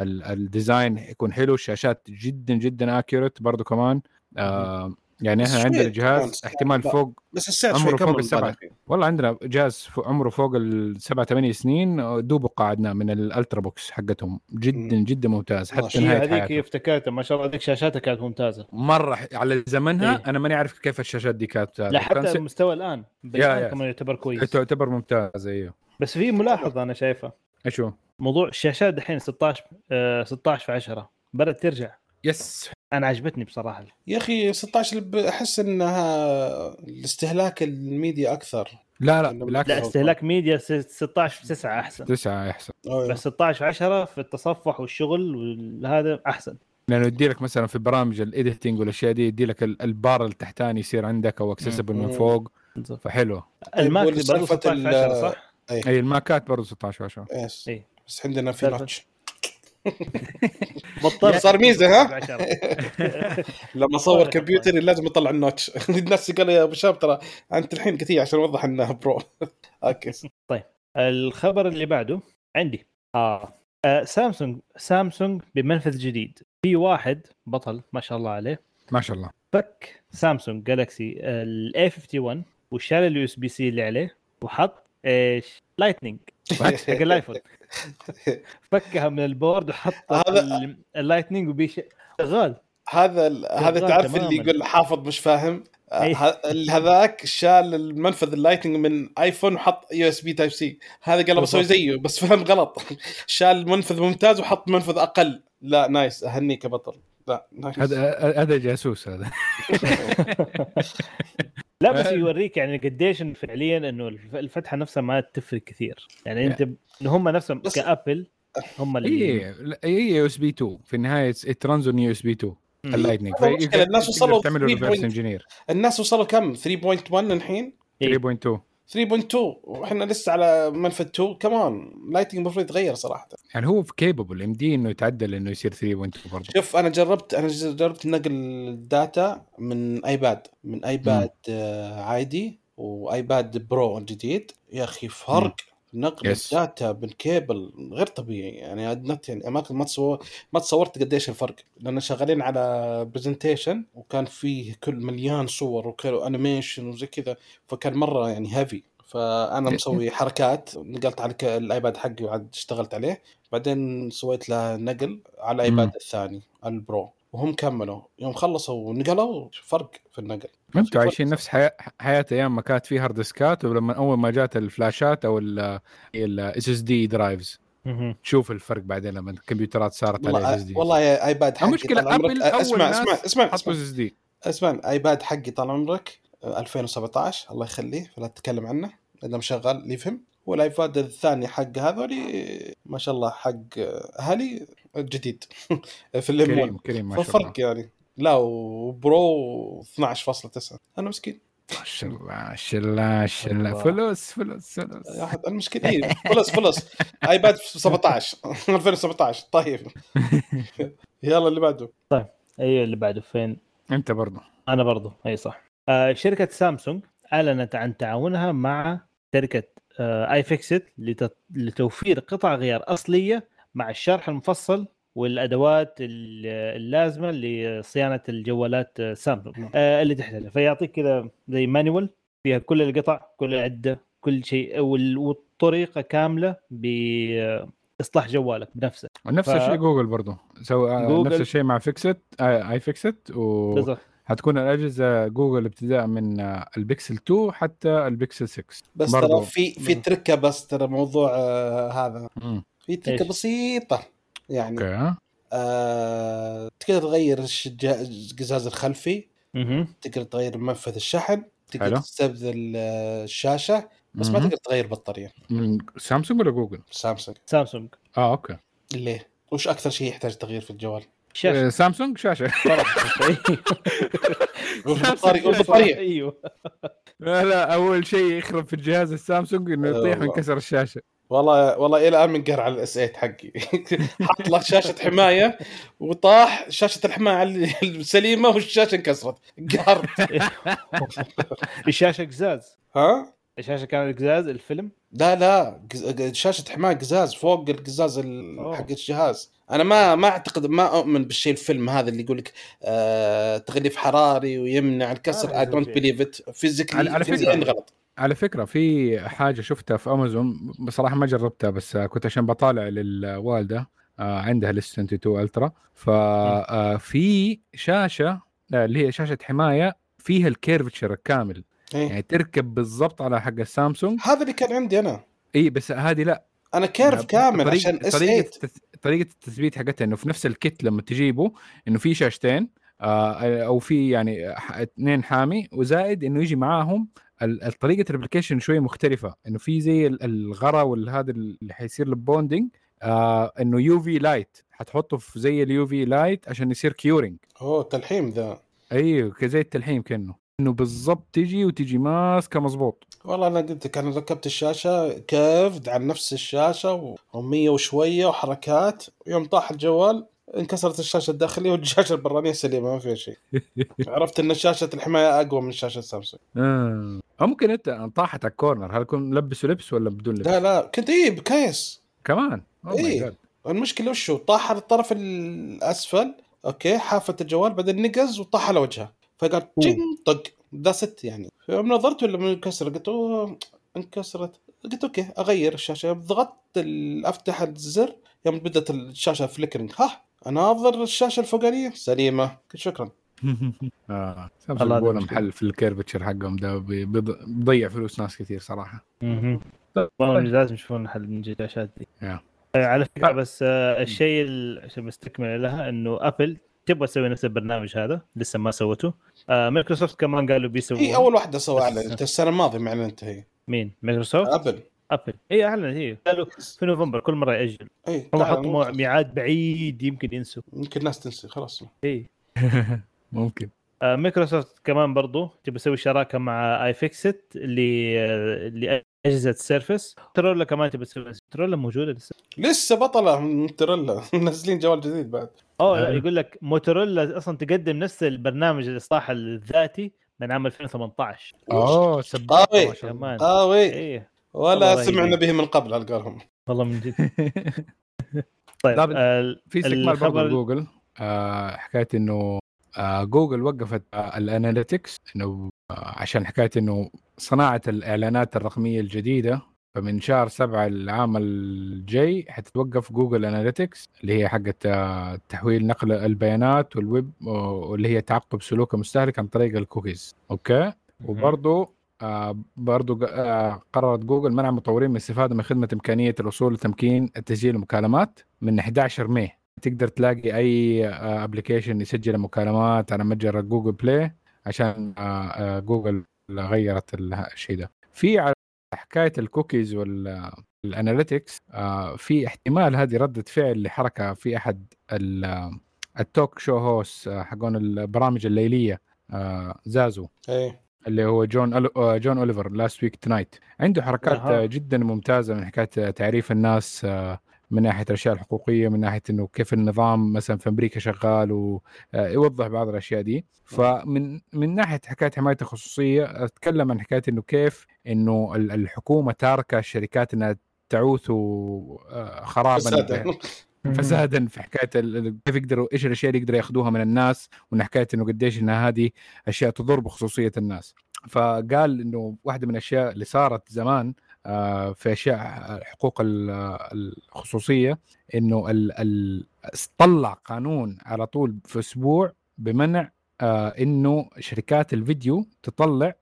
ال ال design يكون حلو الشاشات جدا جدا accurate برضو كمان. آه يعني إحنا عندنا جهاز احتمال. فوق بس السعر عمره فوق السبعة. والله عندنا جهاز عمره فوق السبعة ثمانية سنين دوبه قاعدنا من ال ultrabooks حقتهم جدا مم. جدا ممتاز حتى نهاية هذيك افتكرتها ما شاء الله هذيك شاشاتها كانت ممتازة مرة على زمنها إيه. أنا ماني عارف كيف الشاشات دي كانت لا حتى كان س- المستوى الان يا- بالآن يا. كمان يعتبر كويس تعتبر ممتازه أيوه بس في ملاحظة أنا شايفها إيش هو؟ موضوع الشاشات دحين 16 آه 16 في 10 بدأت ترجع yes. أنا عجبتني بصراحة. يا أخي 16 ب- أحس إنها الاستهلاك الميديا أكثر. لا لا لا، بالعكس. لا استهلاك ميديا س- 16 في 9 أحسن. تسعة أحسن. أوه. بس 16 في 10 في التصفح والشغل وهذا أحسن. لأنه يدي لك مثلا في برامج ال editing والأشياء دي يدي لك ال- البار التحتاني يصير عندك أو accessible من. فوق. فحلو. الماك برضه والسالفة 16 في ال- 10 صح؟ أي. الماكات برضه 16 10 yes. إيه. بس عندنا في. notch (laughs) بطل صار ميزة، ها؟ 10. (laughs) لما اصور طيب. (laughs) كمبيوتري لازم اطلع ال notch الناس قالوا يا أبو شاب ترى أنت الحين كثير عشان اوضح انه Pro okay الخبر اللي بعده عندي آه. آه سامسونج سامسونج بمنفذ جديد في واحد بطل ما شاء الله عليه ما شاء الله فك سامسونج جالكسي الاي 51 وشال ال USB-C اللي عليه وحط إيش Lightning حق الآيفون. (laughs) فكها من ال board وحط هذا- ال- ال Lightning وبيش شغال هذا ال- هذا تعرف اللي. يقول حافظ مش فاهم؟ أي. ه- هذاك شال المنفذ ال Lightning من آيفون وحط USB Type-C هذا قال بسوي. زيه بس فهم غلط. (laughs) شال منفذ ممتاز وحط منفذ أقل. لا nice. أهنيك يا بطل. لا nice. هذا هذا جاسوس هذا. (laughs) لا بس يوريك يعني قديش إن فعليا إنه الف- الفتحة نفسها ما تفرق كثير. يعني أنت هم نفسهم بس- ك Apple هم اللي هي هي USB 2 في النهاية it runs on USB 2 مم. ال Lightning هذا المشكلة، الناس وصلوا تعملوا 3.0. reverse engineer الناس وصلوا كم؟ 3.1 الحين؟ 3.2 3.2 وإحنا لسه على منفذ 2 كمان Lightning المفروض يتغير صراحة. يعني هو كيبل ام دي إنه يتعدل إنه يصير 3.2 برضه. شوف أنا جربت أنا جربت نقل ال data من آيباد من آيباد آه، عادي وآيباد Pro الجديد يا أخي فرق نقل Yes. ال data بال cable غير طبيعي يعني النت يعني أماكن ما تصور ما تصورت قديش الفرق. لأن شغالين على presentation وكان فيه كل مليان صور و animation وزي كذا فكان مرة يعني heavy فأنا مسوي حركات نقلت على الآيباد حقي وعاد اشتغلت عليه. بعدين سويت له نقل على الآيباد مم. الثاني ال Pro. وهم كملوا. يوم خلصوا ونقلوا فرق في النقل. ما فرق. عايشين نفس حياه حياة أيام ما كانت في هارد ديسكات ولما أول ما جات الفلاشات أو الاس اس دي درايفز. تشوف الفرق بعدين لما الكمبيوترات صارت على اس اس دي والله ايباد حقي المشكلة ابل أول اسمع اسمع اسمع اسمع, اس اس دي اسمع ايباد حقي طال عمرك آه، 2017 الله يخليه فلا تتكلم عنه لأنه مشغل اللي يفهم. والايباد الثاني حق هذولي ما شاء الله حق أهلي جديد. (laughs) في الام كريم كريم ما شاء الله. ففرق يعني. لا وبرو 12.9 أنا مسكين. ما شاء الله ما شاء الله ما شاء الله. فلوس فلوس فلوس. مسكين. إيه، فلوس فلوس. (laughs) آيباد 17 2017 (laughs) طيب. يلا اللي بعده. أيوه اللي بعده. فين؟ أنت برضه أنا برضو. أي صح. آه شركة سامسونج أعلنت عن تعاونها مع شركة iFixit لت- لتوفير قطع غيار أصلية مع الشرح المفصل والأدوات ال- اللازمة لصيانة الجوالات آه، سامسونج آه اللي تحتاجها. فيعطيك كذا زي manual فيها كل القطع كل العده كل شيء وال- والطريقة كاملة باصلاح جوالك بنفسه. ونفس ف- الشيء جوجل برضه آه، جوجل- نفس الشيء مع Fixit آي iFixit و بالضبط. حتكون الأجهزة جوجل ابتداء من آه، البيكسل 2 حتى البيكسل 6 بس. ترى في في تركة بس ترى موضوع آه هذا مم. في تركة إيش؟ بسيطة يعني okay آه تقدر تغير القزاز الخلفي مهم. تقدر تغير منفذ الشحن تقدر. تستبدل آه، الشاشة بس ما مهم. تقدر تغير بطارية من سامسونج ولا جوجل؟ سامسونج سامسونج آه okay ليه؟ وش أكثر شيء يحتاج تغيير في الجوال؟ شاشه. آه، سامسونج (laughs) شاشه. أيوه. لا لا أول شيء يخرب في الجهاز السامسونج إنه آه، يطيح. وينكسر الشاشة. والله والله إلى الآن منقهر على ال S8 حقي. (laughs) حط له شاشة حماية وطاح شاشة الحماية السليمة والشاشة انكسرت. قهرت الشاشه (laughs) قزاز. ها؟ الشاشه كانت قزاز الفيلم؟ لا لا شاشة حماية قزاز فوق القزاز. حق الجهاز. أنا ما ما اعتقد ما أؤمن بالشيء الفيلم هذا اللي يقول لك آه تغليف حراري ويمنع الكسر. I don't believe it physically على غلط. على فكرة في حاجة شفتها في امازون بصراحة ما جربتها بس آه، كنت عشان بطالع للوالدة آه، عندها ال S22 Ultra ففي شاشة آه، اللي هي شاشة حماية فيها ال curvature الكامل. إيه. يعني تركب بالضبط على حق السامسونج. هذا اللي كان عندي أنا. اي بس هذه لا. أنا curve كامل طريقة- عشان S طريقة 8 التث- طريقة التثبيت حقتها إنه في نفس ال kit لما تجيبه إنه في شاشتين آه، أو في يعني اثنين حامي وزائد إنه يجي معاهم طريقة ال application شوية مختلفة. إنه في زي ال- الغرا والهذا اللي حيصير ال bonding آه إنه UV light حتحطه في زي ال UV light عشان يصير curing أوه تلحيم ذا. أيوه زي التلحيم كأنه. إنه بالضبط تجي وتجي ماسكة مظبوط. والله أنا قلت لك أنا ركبت الشاشة curved عن نفس الشاشة و100 وشوية وحركات. يوم طاح الجوال انكسرت الشاشة الداخلية والشاشة البرانية سليمه ما فيها شيء. (laughs) عرفت إن شاشه الحماية أقوى من شاشة سامسونج. آه. ممكن أنت طاحت على ال corner. هل كنت ملبس لبس ولا بدون لبس؟ لا لا. كنت إيه بكيس. كمان؟ Oh. God. المشكلة وشو؟ طاح على الطرف الأسفل okay حافه الجوال بعدين نقز وطاح على وجهه. فقال طق. that's it يعني. فيوم نظرت ولا منكسر قلت أوه انكسرت. قلت okay أغير الشاشة. ضغطت افتح الزر يوم بدأت الشاشة flickering ها أناظر الشاشة الفوقانية. سليمة. قلت شكرا. (laughs) آه. الله سامسونج. محل في ال curvature حقهم ده بي- بيض- بيضيع فلوس ناس كثير صراحة. والله لازم يشوفون حل من الشاشات دي. يا. آه، على فكرة بس آه، الشيء ال- عشان مستكمل لها إنه ابل تبغى تسوي نفس البرنامج هذا؟ لسه ما سوته آه، مايكروسوفت كمان قالوا بيسووا هي أول واحدة سوى اعلنت (laughs) السنة الماضية ما اعلنت هي مين؟ مايكروسوفت ابل ابل اي اعلنت هي قالوا في نوفمبر كل مرة يأجل. اي هم حطوا ميعاد بعيد يمكن ينسوا. يمكن الناس تنسي خلاص. اي (laughs) ممكن. آه، مايكروسوفت كمان برضو تبي تسوي شراكة مع اي اللي آه، لاجهزه سيرفس موتورولا كمان تبي تسوي. موتورولا موجودة لسه. لسه بطلة موتورولا (laughs) منزلين جوال جديد بعد. أوه لا. يقول لك موتورولا أصلا تقدم نفس البرنامج الاصلاح الذاتي من عام 2018 أوه سباق قوي. قوي ولا. سمعنا به من قبل على قولهم. والله من جد. (laughs) طيب طيب، في استكمال برضه جوجل آه حكاية إنه آه جوجل وقفت آه ال analytics إنه آه عشان حكاية إنه صناعة الإعلانات الرقمية الجديدة فمن شهر سبعة العام الجاي حتتوقف جوجل analytics اللي هي حقت آه، تحويل نقل البيانات والويب واللي هي تعقب سلوك المستهلك عن طريق ال cookies. okay؟ وبرضه آه برضو آه قررت جوجل منع المطورين من الاستفاده من خدمة إمكانية الوصول لتمكين تسجيل المكالمات من 11 ماي تقدر تلاقي أي application يسجل المكالمات على متجر جوجل بلاي عشان آه آه جوجل غيرت ال- الشيء ده. في على حكاية ال cookies وال analytics آه في احتمال هذه ردة فعل لحركة في أحد ال- ال talk show host آه، حقون البرامج الليلية آه زازو. إيه. اللي هو جون ألو... آه، جون أوليفر Last Week Tonight عنده حركات. آه، جدا ممتازة من حكاية تعريف الناس آه، من ناحية الأشياء الحقوقية من ناحية إنه كيف النظام مثلا في أمريكا شغال ويوضح بعض الأشياء دي. فمن من ناحية حكاية حماية الخصوصية أتكلم عن حكاية إنه كيف إنه ال- الحكومة تاركة الشركات إنها تعوث آه، خرابا فسادا. (laughs) في حكاية كيف يقدروا إيش الأشياء اللي يقدروا يأخذوها من الناس وإن حكاية إنه قديش إنها هذه أشياء تضر بخصوصية الناس. فقال إنه واحدة من الأشياء اللي صارت زمان آه، في أشياء حقوق ال- الخصوصية إنه ال- ال- طلع قانون على طول في أسبوع بمنع آه، إنه شركات الفيديو تطلع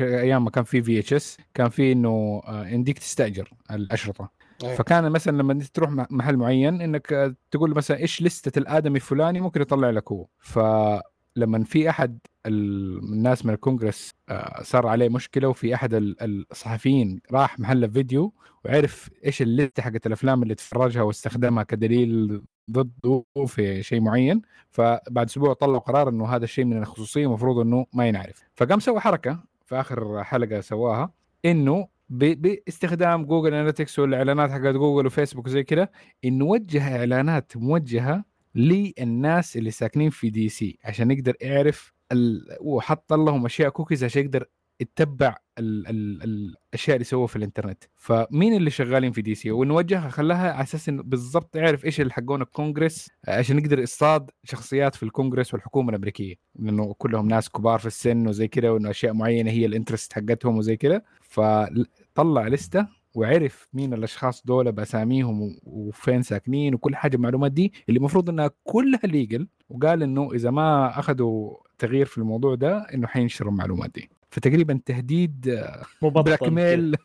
أيام ما كان في VHS كان في إنه آه، يمديك تستأجر الأشرطة إيه. فكان مثلا لما أنت تروح محل معين إنك آه، تقول مثلا إيش لستة الآدمي الفلاني ممكن يطلع لك هو فلما في أحد الناس من الكونغرس آه، صار عليه مشكلة وفي أحد ال- الصحفيين راح محل فيديو وعرف إيش الليسته حقت الأفلام اللي تفرجها واستخدمها كدليل ضده في شيء معين. فبعد أسبوع طلعوا قرار إنه هذا الشيء من الخصوصية المفروض إنه ما ينعرف. فقام سوى حركة في آخر حلقة سواها إنه باستخدام جوجل analytics والإعلانات حقت جوجل وفيسبوك زي كده إنه وجه إعلانات موجهة للناس اللي ساكنين في دي سي عشان يقدر يعرف ال... وحط لهم أشياء كوكيز عشان يقدر يتبع ال... ال... الأشياء اللي سووها في الإنترنت. فمين اللي شغالين في دي سي ونوجهها خلاها على أساس إنه بالضبط يعرف إيش اللي حقون الكونغرس عشان يقدر يصطاد شخصيات في الكونغرس والحكومة الأمريكية. لأنه كلهم ناس كبار في السن وزي كده وإنه أشياء معينة هي ال interest حقتهم وزي كده. فطلع لستة وعرف مين الأشخاص دول بأساميهم وفين ساكنين وكل حاجة المعلومات دي اللي المفروض إنها كلها legal وقال إنه إذا ما أخذوا تغيير في الموضوع ده إنه حينشروا المعلومات دي. فتقريبا تهديد مبطن. blackmail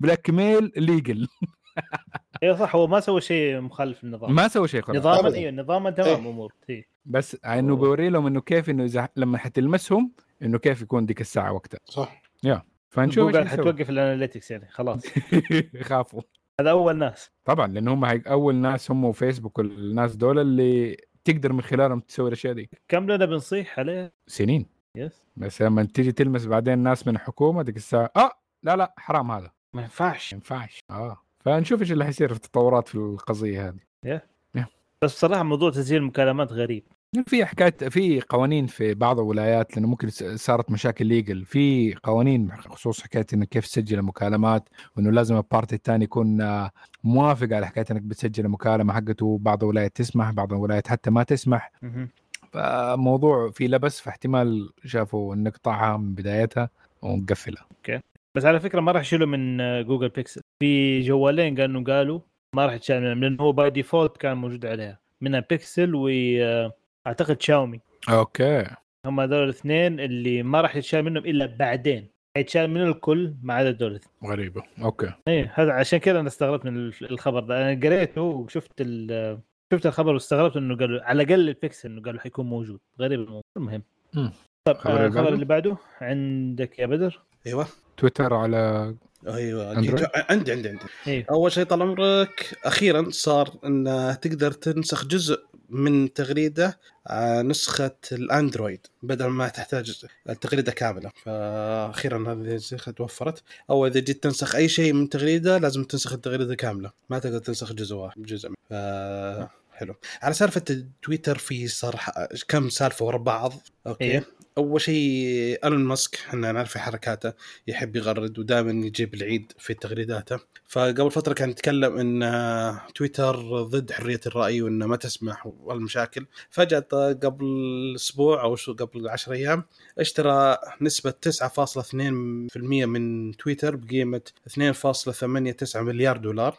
blackmail legal اي صح هو ما سوى شيء مخالف للنظام. ما سوى شيء خلاص نظاما. أيوه نظاما تمام إيه. امور إيه. بس إنه بوري لهم إنه كيف إنه إذا لما حتلمسهم إنه كيف يكون ديك الساعة وقتها. صح. فنشوف جوجل. حتوقف ال analytics يعني خلاص. (laughs) يخافوا هذا أول ناس. طبعا لأن هم أول ناس هم وفيسبوك والناس دول اللي تقدر من خلالهم تسوي الأشياء دي. كم لنا بنصيح عليه؟ سنين. yes بس لما تيجي تلمس بعدين ناس من الحكومة ديك الساعة آه لا لا حرام هذا. ما ينفعش. ما ينفعش. آه. فنشوف إيش اللي حيصير في التطورات في القضية هذه. بس بصراحة موضوع تسجيل المكالمات غريب. في حكاية في قوانين في بعض الولايات لأنه ممكن صارت مشاكل legal في قوانين بخصوص حكاية إنك كيف تسجل المكالمات وإنه لازم ال party الثاني يكون آه، موافق على حكاية إنك بتسجل المكالمة حقته. بعض الولايات تسمح بعض الولايات حتى ما تسمح. فموضوع في لبس فاحتمال شافوا نقطعها من بدايتها ونقفلها. بس على فكرة ما راح يشيلوا من آه، جوجل بيكسل في جوالين كانوا قالوا ما راح يتشال منهم لأنه هو by default كان موجود عليها. منها بيكسل واعتقد شاومي. okay. هم هذول الاثنين اللي ما راح يتشال منهم إلا بعدين. حيتشال من الكل ما عدا دول غريبة. okay. إيه هذا عشان كذا أنا استغربت من الخبر ده. أنا قريته وشفت ال- شفت الخبر واستغربت إنه قالوا على الأقل البيكسل إنه قالوا حيكون موجود. غريب الموضوع المهم. طيب الخبر آه، اللي الخبر بعده؟ اللي بعده؟ عندك يا بدر؟ أيوه. تويتر على أيوه عندي عندي عندي. إيه. أول شيء طال عمرك أخيرا صار ان تقدر تنسخ جزء من تغريدة آه، نسخة الأندرويد بدل ما تحتاج التغريدة كاملة. فاخيرا هذه النسخة توفرت. أو إذا جيت تنسخ أي شيء من تغريدة لازم تنسخ التغريدة كاملة. ما تقدر تنسخ جزء واحد جزء. ف حلو. على سالفة تويتر في صار ح- كم سالفة ورا بعض؟ أوكي. إيه. أول شيء إيلون ماسك إحنا نعرف حركاته يحب يغرد ودائما يجيب العيد في تغريداته. فقبل فترة كان يتكلم إن تويتر ضد حرية الرأي وإنه ما تسمح والمشاكل. فجأة قبل أسبوع أو شو قبل 10 أيام اشترى نسبة 9.2% من تويتر بقيمة 2.89 مليار دولار.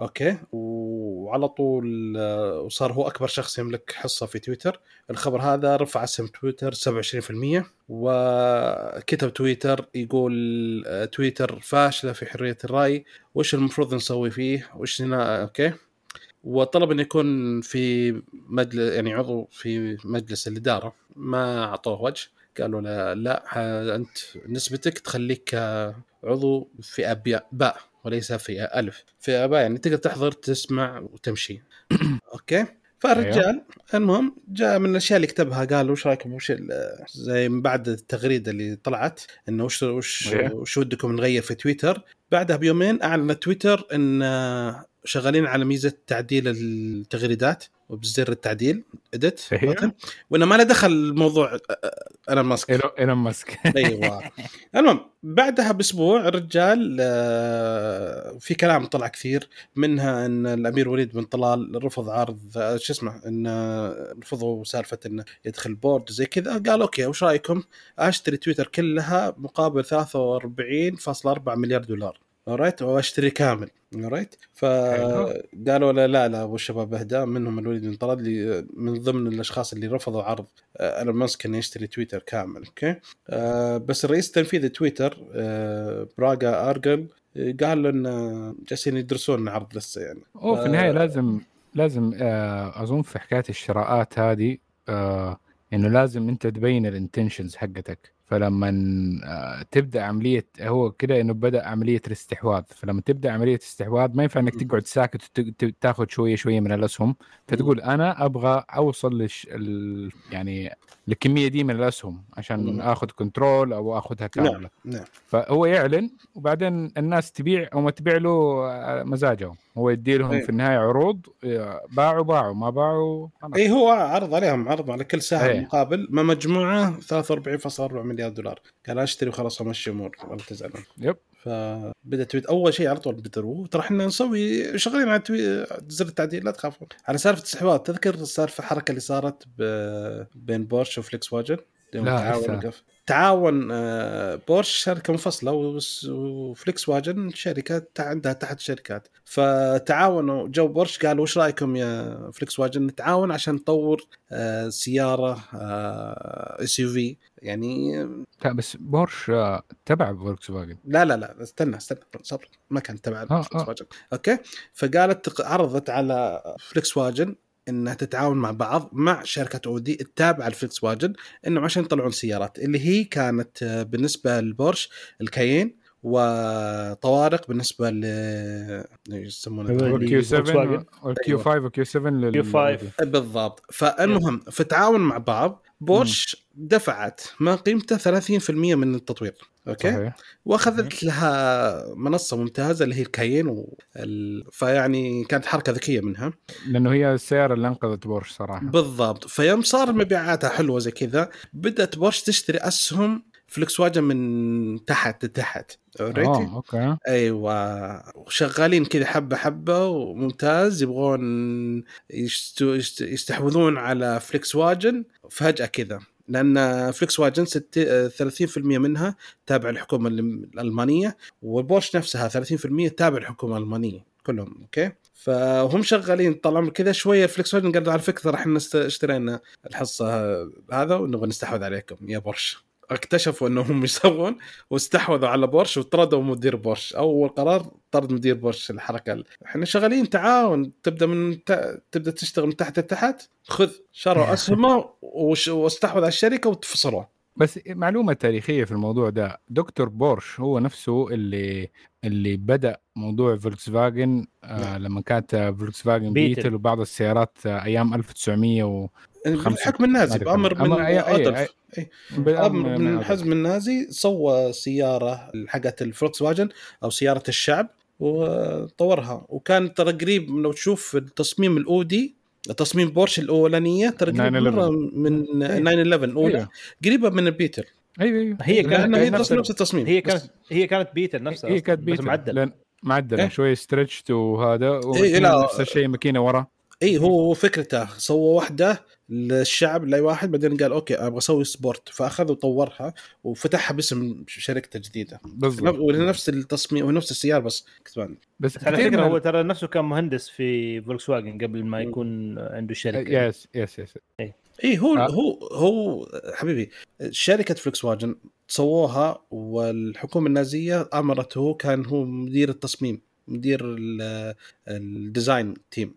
أوكي. وعلى طول آه، وصار هو أكبر شخص يملك حصة في تويتر. الخبر هذا رفع اسهم تويتر 27% وكتب تويتر يقول آه، تويتر فاشلة في حرية الرأي. وش المفروض نسوي فيه؟ وش هنا؟ أوكي. وطلب إنه يكون في مجلس يعني عضو في مجلس الإدارة. ما أعطوه وجه. قالوا لا, لا أنت نسبتك تخليك آه، عضو فئه بياء- باء. وليس فئه ألف. فئه باء يعني تقدر تحضر تسمع وتمشي. (coughs) أوكي؟ فالرجال المهم جاء من الأشياء اللي كتبها قال وش رأيكم؟ وش زي من بعد التغريدة اللي طلعت إنه وش وش. وش ودكم نغير في تويتر؟ بعدها بيومين اعلن تويتر إن شغالين على ميزة تعديل التغريدات. وبزر التعديل اديت. وانه ما له دخل الموضوع إيلون ماسك؟ إيلون ماسك. (laughs) أيوه. المهم بعدها بأسبوع الرجال آه، في كلام طلع كثير منها إن الأمير وليد بن طلال رفض عرض آه، شو اسمه إن آه، رفضوا سالفة إنه يدخل board زي كذا. قال أوكي وش رأيكم؟ أشتري تويتر كلها مقابل 43.4 مليار دولار. alright واشتري كامل. alright فقالوا لا لا لا والشباب أهدى. منهم الوليد طلال اللي من ضمن الأشخاص اللي رفضوا عرض آه، إيلون ماسك إنه يشتري تويتر كامل. أوكي؟ آه، بس الرئيس التنفيذي تويتر آه، باراغ أغراوال قال له إن جالسين يدرسون عرض لسه يعني. هو في النهاية لازم لازم أظن في حكاية الشراءات هذه إنه لازم أنت تبين ال intentions حقتك. فلما آه، تبدأ عملية هو كده إنه بدأ عملية الاستحواذ. فلما تبدأ عملية استحواذ ما ينفع إنك. تقعد ساكت وتاخذ شوية شوية من الأسهم. فتقول أنا أبغى أوصل لل... يعني الكميه دي من الأسهم عشان م. آخذ control أو آخذها كاملة نعم فهو يعلن وبعدين الناس تبيع أو ما تبيع له آه، مزاجهم هو يدي لهم أيوة. في النهاية عروض آه، باعوا باعوا ما باعوا. اي هو عرض عليهم عرض على كل سهم إيه. مقابل ما مجموعة 43.4 مليار دولار قال أشتري وخلاص أمشي أمور ولا تزعلون yep فبدا تويت أول شيء على طول بدروا ترى إحنا نسوي شغالين على توي... زر التعديل لا تخافون على سالفة الاستحواذ تذكر السالفة الحركة اللي صارت ب... بين بورش واجن يوم لا، تعاون. تعاون آه، بورش شركة منفصلة وفولكس واجن شركه عندها تحت شركات. فتعاونوا جو بورش قالوا وش رأيكم يا فولكس واجن نتعاون عشان نطور آه، سيارة SUV يعني لا بس بورش آه، تبع فولكس فاجن لا لا لا استنى استنى صبر. ما كان تبع آه، فولكس آه. واجن أوكي؟ فقالت عرضت على فولكس واجن إنها تتعاون مع بعض مع شركة أودي التابعة لفولكس واجن إنه عشان يطلعون سيارات. اللي هي كانت آه، بالنسبة لبورش الكايين وطوارق بالنسبة ل إيش يسمونه؟ وال Q فولكس 7 فاجن. وال Q 5 وال Q 7 لل Q 5. بالضبط. فالمهم في التعاون مع بعض. بورش دفعت ما قيمته 30% من التطوير أوكي؟ صحيح. وأخذت لها منصة ممتازة اللي هي الكاين و... ال... فيعني كانت حركة ذكية منها. لأنه هي السياره اللي أنقذت بورش صراحة. بالضبط. فيوم صار مبيعاتها حلوة زي كذا بدأت بورش تشتري أسهم فولكس واجن من تحت لتحت already آه أوكي. أيوه. وشغالين كذا حبة حبة وممتاز يبغون يشتو يستحوذون على فولكس واجن فجأة كذا. لأن فولكس واجن ست- 30% منها تابع للحكومة الألمانية وبورش نفسها 30% تابع للحكومة الألمانية كلهم أوكي؟ فهم شغالين طال كذا شوية فولكس واجن قالوا على فكرة إحنا اشترينا الحصة هذا ونبغى نستحوذ عليكم يا بورش. اكتشفوا انهم (laughs) يسوون واستحوذوا على بورش وطردوا مدير بورش. أول قرار طرد مدير بورش الحركة. ال- إحنا شغالين تعاون. تبدأ من ت... تبدأ تشتغل من تحت لتحت. خذ شروا (laughs) اسهمه وش... واستحوذ على الشركة وتفصلوها. بس معلومة تاريخية في الموضوع ده. دكتور بورش هو نفسه اللي اللي بدأ موضوع فولكس فاجن آه نعم. لما كانت فولكس فاجن بيتل. بيتل وبعض السيارات آه أيام 1900 و الحكم النازي بأمر. من أما أي- أي- ادولف إيه. أمر من. الحزب النازي سوى سيارة حقت الفولكس واجن أو سيارة الشعب وطورها وكان ترى قريب لو تشوف التصميم الأودي تصميم بورش الأولانية ترى قريب 911. مره من إيه. 911 الاولى. قريبة من البيتل أيوه أيوه هي كانت هي نفس نفس التصميم هي كانت هي كانت بيتل نفسها هي كانت بس بيتل معدل لأن معدلة إيه. شوي stretched وهذا إيه،. نفس الشيء ماكينة ورا اي هو فكرته سوى واحدة للشعب لأي واحد بعدين قال أوكي أبغى أسوي sport فأخذ وطورها وفتحها باسم شركته الجديده بالضبط. ونفس التصميم ونفس السيارة بس كتبان بس على فكرة هو ترى نفسه كان مهندس في فولكس واجن قبل ما يكون عنده شركة. يس يس يس اي هو آه. هو هو حبيبي شركة فولكس واجن سووها والحكومة النازية أمرته كان هو مدير التصميم مدير ال- ال design team.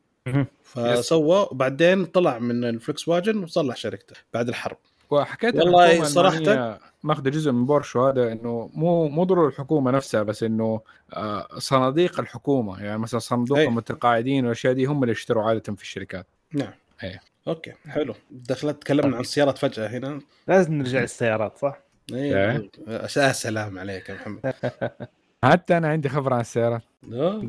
فسوى وبعدين طلع من الفولكس واجن وصلح شركته بعد الحرب. وحكيت والله الألمانية ماخذه جزء من بورش هذا إنه مو مو ضروري الحكومة نفسها بس إنه آه، صناديق الحكومة. يعني مثلا صندوق أي. المتقاعدين والأشياء دي هم اللي يشتروا عادة في الشركات. نعم. إيه. okay حلو. دخلت تكلمنا عن السيارات فجأة هنا. لازم نرجع للسيارات صح؟ إيه يا سلام عليك يا محمد. (laughs) حتى أنا عندي خبر عن السيارات.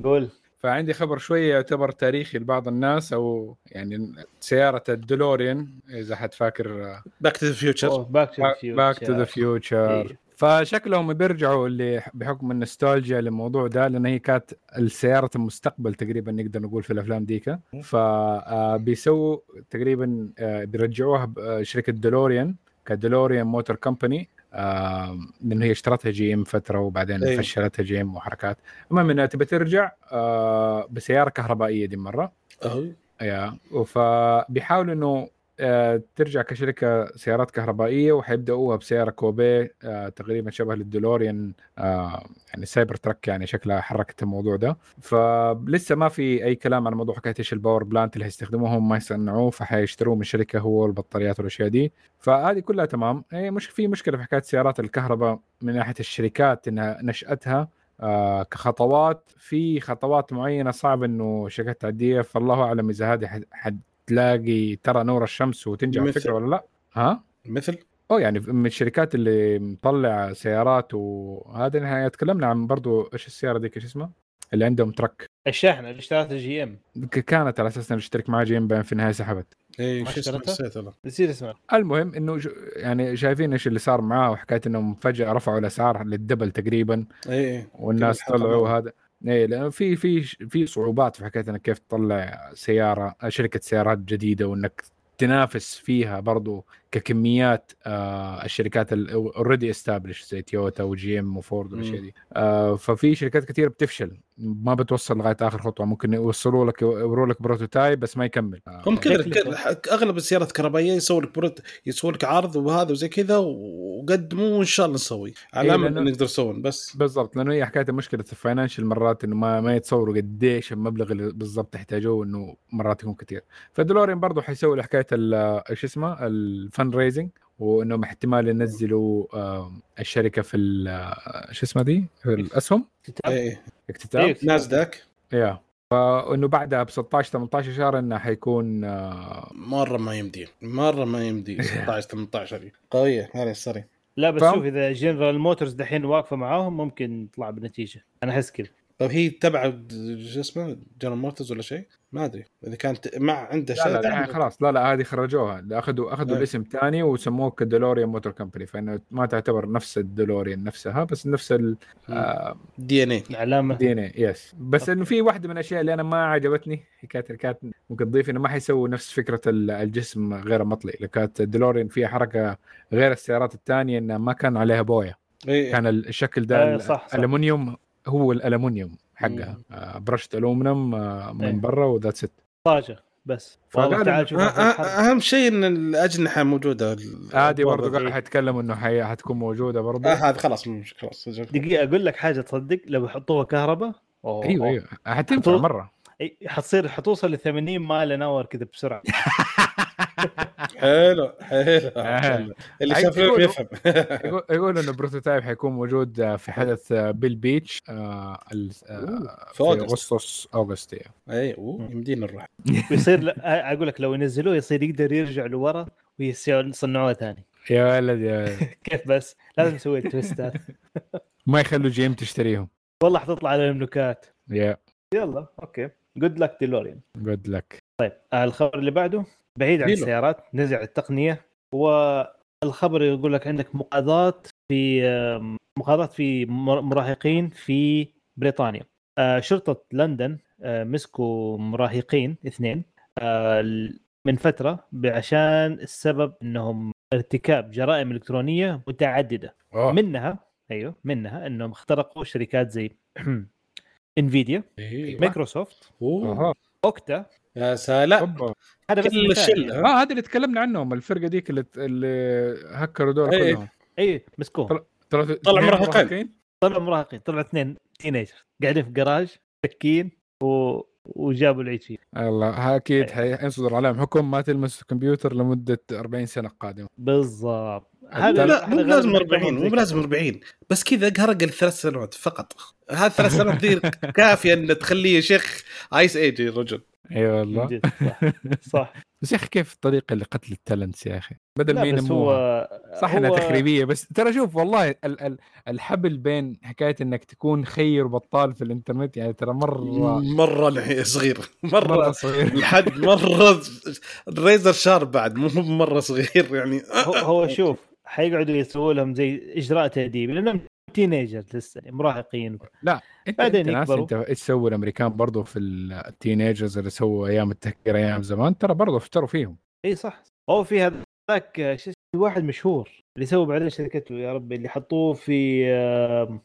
قول. فعندي خبر شوية يعتبر تاريخي لبعض الناس أو يعني سيارة الدلوريان إذا حد فاكر back to the future back to the back to the future. فشكلهم بيرجعوا اللي بحكم النوستالجيا للموضوع ده لأن هي كانت السيارة المستقبل تقريبا نقدر نقول في الأفلام ديك. فبيسووا تقريبا آه، بيرجعوها ب- آه، شركة دولوريان ك DeLorean Motor Company لأنه هي اشترتها GM فترة وبعدين أيوة. فشلتها GM وحركات. المهم إنها تبي ترجع آه، بسيارة كهربائية دي مرة. أهو. yeah فبيحاولوا إنه ترجع كشركة سيارات كهربائية وحيبدأوها بسيارة كوبيه آه، تقريبا شبه للدولوريان آه، يعني Cybertruck يعني شكلها حركت الموضوع ده. فلسه ما في أي كلام عن موضوع حكاية إيش ال power plant اللي هيستخدموه هم ما يصنعوه فحيشتروه من شركة هو البطاريات والأشياء دي. فهذه كلها تمام. هي مش في مشكلة في حكاية سيارات الكهرباء من ناحية الشركات إنها نشأتها آه كخطوات. في خطوات معينة صعب إنه شركات تعديها فالله أعلم إذا هذه حد- حتلاقي ترى نور الشمس وتنجح مثل؟ الفكرة ولا لا؟ ها؟ مثل. أو يعني من الشركات اللي مطلع سيارات وهذا. نهاية تكلمنا عن برضو إيش السيارة ديك؟ إيش اسمها؟ اللي عندهم truck الشاحنه اللي اشتريتها GM كانت على أساس إنه اشترك معاه GM بعدين في النهاية سحبت. اي ما شو اسمه؟ اشتريتها؟ نسيت والله. نسيت اسمها المهم إنه ج... يعني شايفين إيش اللي صار معاه وحكاية إنهم فجأة رفعوا الأسعار لل double تقريبا. اي اي والناس طلعوا مرة. إيه لأنه في في في صعوبات في حكاية إنك كيف تطلع سيارة شركة سيارات جديدة وإنك تنافس فيها برضو ككميات آه الشركات already established زي تويوتا و GM وفورد والاشياء دي. آه ففي شركات كثير بتفشل. ما بتوصل لغاية آخر خطوة. ممكن يوصلوا لك يوروا لك prototype بس ما يكمل. آه هم كذا أغلب السيارات الكهربائيه يسوي لك prot- يسوي لك عرض وهذا وزي كذا وقدموا وان شاء الله نسوي. على إيه، امل إن نقدر نسوون بس. بالضبط. لأنه هي حكاية مشكلة ال financial مرات إنه ما ما يتصوروا قديش المبلغ اللي بالضبط يحتاجوه إنه مرات يكون كثير فدولورين برضه حيسوي حكاية إيش اسمه؟ ال fundraising وإنهم احتمال ينزلوا الشركة في ال- آه، شو اسمها دي؟ في الاسهم كتاب اي اكتتاب. إيه. نازداك yeah فإنه بعدها ب 16 18 شهر إنه حيكون آه، مرة ما يمدي. مرة ما يمدي (laughs) 16 18 قوية هذه السري لا بس؟ شوف إذا جنرال موتورز دحين واقفة معاهم ممكن تطلع بنتيجة. أنا أحس كذا. طيب هي تبع شو اسمه جنرال موتورز ولا شيء؟ ما أدري. إذا كانت مع عنده لا شيء لا يعني خلاص. لا لا هذه خرجوها. اخذوا أخذوا إيه. الاسم ثاني وسموه ك DeLorean Motor Company فإنه ما تعتبر نفس الدولوريان نفسها بس نفس ال آه، DNA العلامة. DNA yes بس انه في واحدة من الأشياء اللي أنا ما عجبتني حكاية اللي كانت ممكن تضيف إنه ما حيسووا نفس فكرة ال- الجسم غير مطلي. اللي كانت ديلورين فيها حركة غير السيارات الثانية انها ما كان عليها بوية. اي كان ال- الشكل ده آه، صح، صح. الالومنيوم هو الالومنيوم حقها. آه، brushed aluminum آه،. من برا و that's it. طاجة بس. والله تعال شوف أهم شيء إن الأجنحة موجودة. هذه برضه. قاعد حيتكلموا إنه حي... حتكون موجودة برضه آه هذا خلاص مش خلاص دقيقة أقول لك حاجة تصدق. لو يحطوها كهرباء أوه. أيوه أيوه. حتنفع مرة. حتصير حتوصل ل 80 mile an hour كذا بسرعة. (laughs) حلو حلو. آه. اللي شاف يفهم (laughs) يقول يقول إنه prototype حيكون موجود آه، في حدث آه، Pebble Beach آه، في. أغسطس August. أي يمدينا نروح. (laughs) ويصير أقول لك لو ينزلوه يصير يقدر يرجع لورا ويصنعوه ثاني. يا ولد يا ولد. (laughs) كيف بس؟ لازم نسوي ال twist هذا ما يخلوا GM تشتريهم. والله حتطلع على المملوكات يا. يلا okay. good luck ديلوريان good luck طيب الخبر اللي بعده. بعيد عن. السيارات نزع التقنية والخبر يقول لك عندك مقاضات في مقاضات في مر- مراهقين في بريطانيا آه، شرطة لندن آه، مسكوا مراهقين اثنين آه، من فترة عشان السبب إنهم ارتكاب جرائم إلكترونية متعددة أوه. منها أيوه منها إنهم اخترقوا شركات زي (clears throat) انفيديا إيه. مايكروسوفت. أوكتا يا سلام. هذا بس الشله. ها؟ آه هذا اللي تكلمنا عنهم الفرقة ديك اللي اللي هكروا دول إيه. كلهم. اي مسكوهم طلع- طلعوا طلع اثنين مراهقين. طلعوا مراهقين. طلعوا اثنين teenager قاعدين في جراج سكين و... وجابوا العيد فيه. الله أكيد إيه. حينصدر عليهم. حكم ما تلمس الكمبيوتر لمدة 40 سنة قادمة. بالضبط. لا لا مو هذا لازم غالباً 40 زي مو لازم 40 بس كذا قرق الثلاث سنوات فقط. هذه الثلاث سنوات دي (laughs) كافية إن تخليه يا شيخ ice age يا رجل. إي والله. صح صح. (laughs) بس يا أخي كيف الطريقة لقتل ال talents يا أخي؟ بدل ما ينموها. هو صح إنها هو- تخريبية بس ترى شوف والله ال ال الحبل بين حكاية إنك تكون خير بطال في الإنترنت يعني ترى مرة مرة (laughs) صغير. مرة مرة صغير. (laughs) الحد مرة razor sharp بعد مو مرة صغير يعني. هو, هو شوف حيقعدوا يسووا لهم زي إجراء تاديبي لأنهم teenager لسه مراهقين. لا انت بعدين انت يكبروا. أنت إيش سووا الأمريكان برضو في ال teenagers اللي سووا أيام التهكير أيام زمان ترى برضو افتروا فيهم. إي صح. هو في هذاك واحد مشهور اللي سووا بعدين شركته يا ربي اللي حطوه في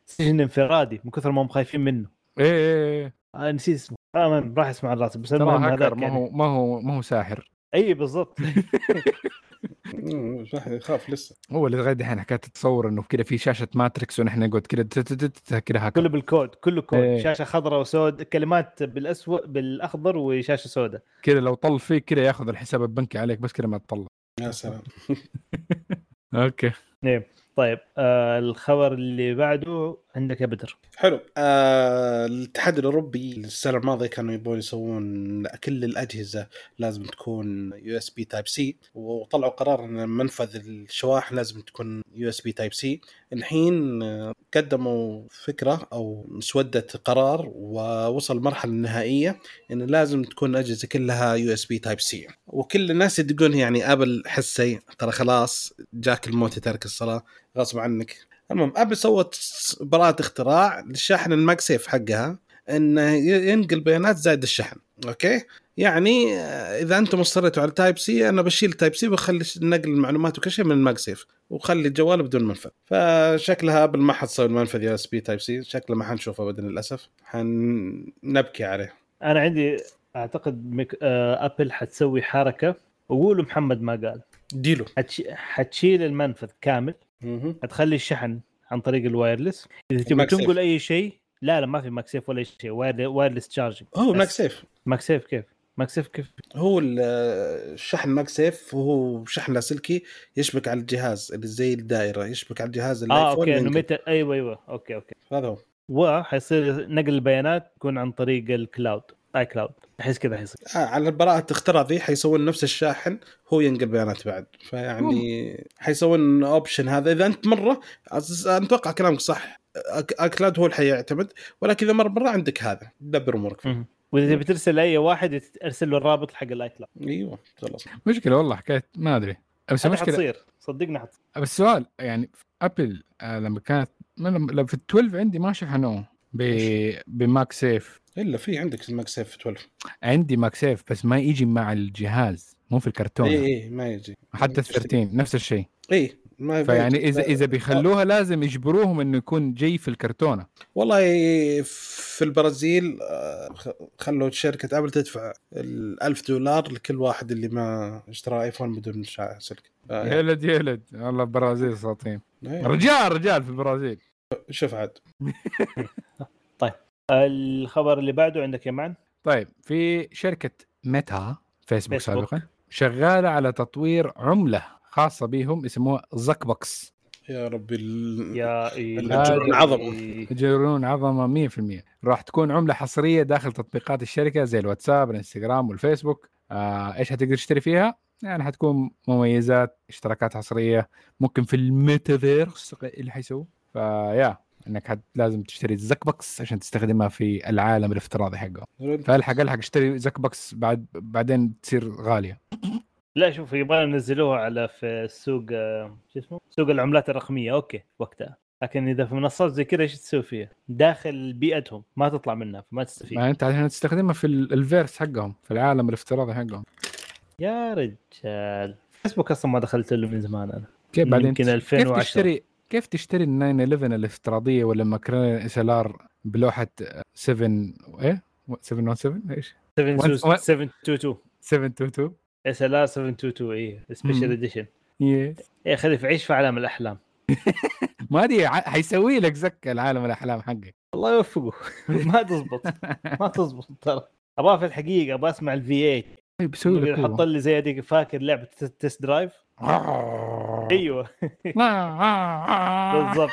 سجن انفرادي من كثر ما هم خايفين منه. إيه إيه إيه آه نسيت اسمه. آه راح اسمه عن راسي بس ترى هاكر ما يعني. هو ما هو ما هو ساحر. أي بالضبط. مم، يخاف لسه. هو اللي لغايه دحين حكاية تتصور إنه كذا في شاشة Matrix ونحن نقعد كذا كذا كله بالكود كله كود. إيه. شاشة خضراء وسود كلمات بالأسود بالأخضر وشاشة سوداء. كذا لو طل فيك كذا ياخذ الحساب البنكي عليك بس كذا ما تطلع. يا سلام. (laughs) okay. طيب آه الخبر اللي بعده عندك يا بدر. حلو. آه الاتحاد الأوروبي السنة الماضية كانوا يبون يسوون كل الأجهزة لازم تكون USB Type-C وطلعوا قرار إن منفذ الشواحن لازم تكون USB Type-C الحين آه، قدموا فكرة أو مسودة قرار ووصل المرحله النهائيه إن لازم تكون الاجهزه كلها USB Type-C وكل الناس يدقون يعني آبل حسي ترى خلاص جاك الموت يا تارك الصلاة غصب عنك. المهم ابل سوت براءة اختراع للشاحن ال MagSafe حقها إنه ينقل بيانات زائد الشحن okay؟ يعني آه، إذا أنتم اصريتوا على Type-C أنا بشيل Type-C وبخلي نقل المعلومات وكل شيء من ال MagSafe وخلي الجوال بدون منفذ. فشكلها أبل ما حتسوي المنفذ USB Type-C شكله ما حنشوفه ابدا للأسف. حنبكي عليه. أنا عندي أعتقد ميك... آه أبل حتسوي حركة وقولوا محمد ما قال. ديلو. حتش... حتشيل المنفذ كامل. مهم. حتخلي الشحن عن طريق الوايرلس إذا سيف. تنقل أي شيء لا لا ما في ماك سيف ولا أي شيء واير... وايرلس تشارجنج هو. ماج سيف ماك سيف كيف؟ ماك سيف كيف؟ هو ال- الشحن ماج سيف وهو شحن لاسلكي يشبك على الجهاز اللي زي الدائرة يشبك على الجهاز آه أوكي انه. متى أيوه أيوه okay okay هذا هو وحيصير نقل البيانات يكون عن طريق ال cloud iCloud أحس كذا حيصير آه على براءة اختراع ذي حيسوون نفس الشاحن هو ينقل بيانات بعد. فيعني حيسوون option هذا. إذا أنت مرة أتوقع كلامك صح. أك- iCloud هو اللي حيعتمد ولكن إذا مرة مرة عندك هذا. دبر أمورك. فيه. وإذا تبي ترسل لاي واحد ارسل له الرابط حق ال iCloud أيوه خلاص. مشكلة والله حكايه ما أدري. بس هذه المشكلة حتصير. صدقني حتصير. بس سؤال يعني أبل آه لما كانت ما لما لما في ال 12 عندي ما شحنوه ب- ب MagSafe. إلا في عندك ال MagSafe 12 عندي MagSafe بس ما يجي مع الجهاز مو في الكرتون. اي اي ما يجي. حتى ال 13 نفس الشيء. اي ما فيعني. اذا إذا بيخلوها لازم يجبروهم إنه يكون جاي في الكرتونة. والله في البرازيل آه، خلوا شركة أبل تدفع ال 1000 دولار لكل واحد اللي ما اشترى ايفون بدون سلك آه، يا ولد يا ولد والله البرازيل ساطين إيه. رجال رجال في البرازيل. شوف عاد. (laughs) الخبر اللي بعده عندك يا معن طيب في شركة ميتا فيسبوك, فيسبوك. سابقا شغالة على تطوير عملة خاصة بيهم يسموها Zuck Bucks يا ربي ال... يا إيه. الجنون عظمة. جنون عظمة 100% راح تكون عملة حصرية داخل تطبيقات الشركة زي الواتساب الانستغرام والفيسبوك آه إيش حتقدر تشتري فيها؟ يعني حتكون مميزات اشتراكات حصرية ممكن في الميتافيرس اللي حيسووه فيا إنك حت لازم تشتري Zuck Bucks عشان تستخدمها في العالم الافتراضي حقه. فالحق الحق اشتري Zuck Bucks بعد بعدين تصير غالية؟ لا شوف يبغى ينزلوها على في السوق آه، شو اسمه؟ سوق العملات الرقمية. okay وقتها. لكن إذا في منصات زي كذا إيش تسوي فيها؟ داخل بيئتهم ما تطلع منها فما تستفيد. ما أنت عشان تستخدمها في ال- الفيرس حقهم في العالم الافتراضي حقهم. يا رجال. فيسبوك أصلا ما دخلت له من زمان أنا. كيف بعدين؟ يمكن تش- 2010. كيف تشتري كيف تشتري ال 911 الافتراضية ولا ماكرين اس ال ار بلوحه 7 إيه 717 إيش؟ 722 722 722 اس ال ار 722 اي سبيشل. اديشن يس إيه. خليف عيش في عالم الأحلام. (laughs) ما أدري حيسوي لك زك العالم الأحلام حقك. الله يوفقه. (laughs) ما تزبط. ما تزبط ترى. أبغى في الحقيقة أبغى أسمع ال V 8 طيب بيسوي لك حط لي زي هذيك فاكر لعبة Test Drive؟ هو. أيوه. بالضبط.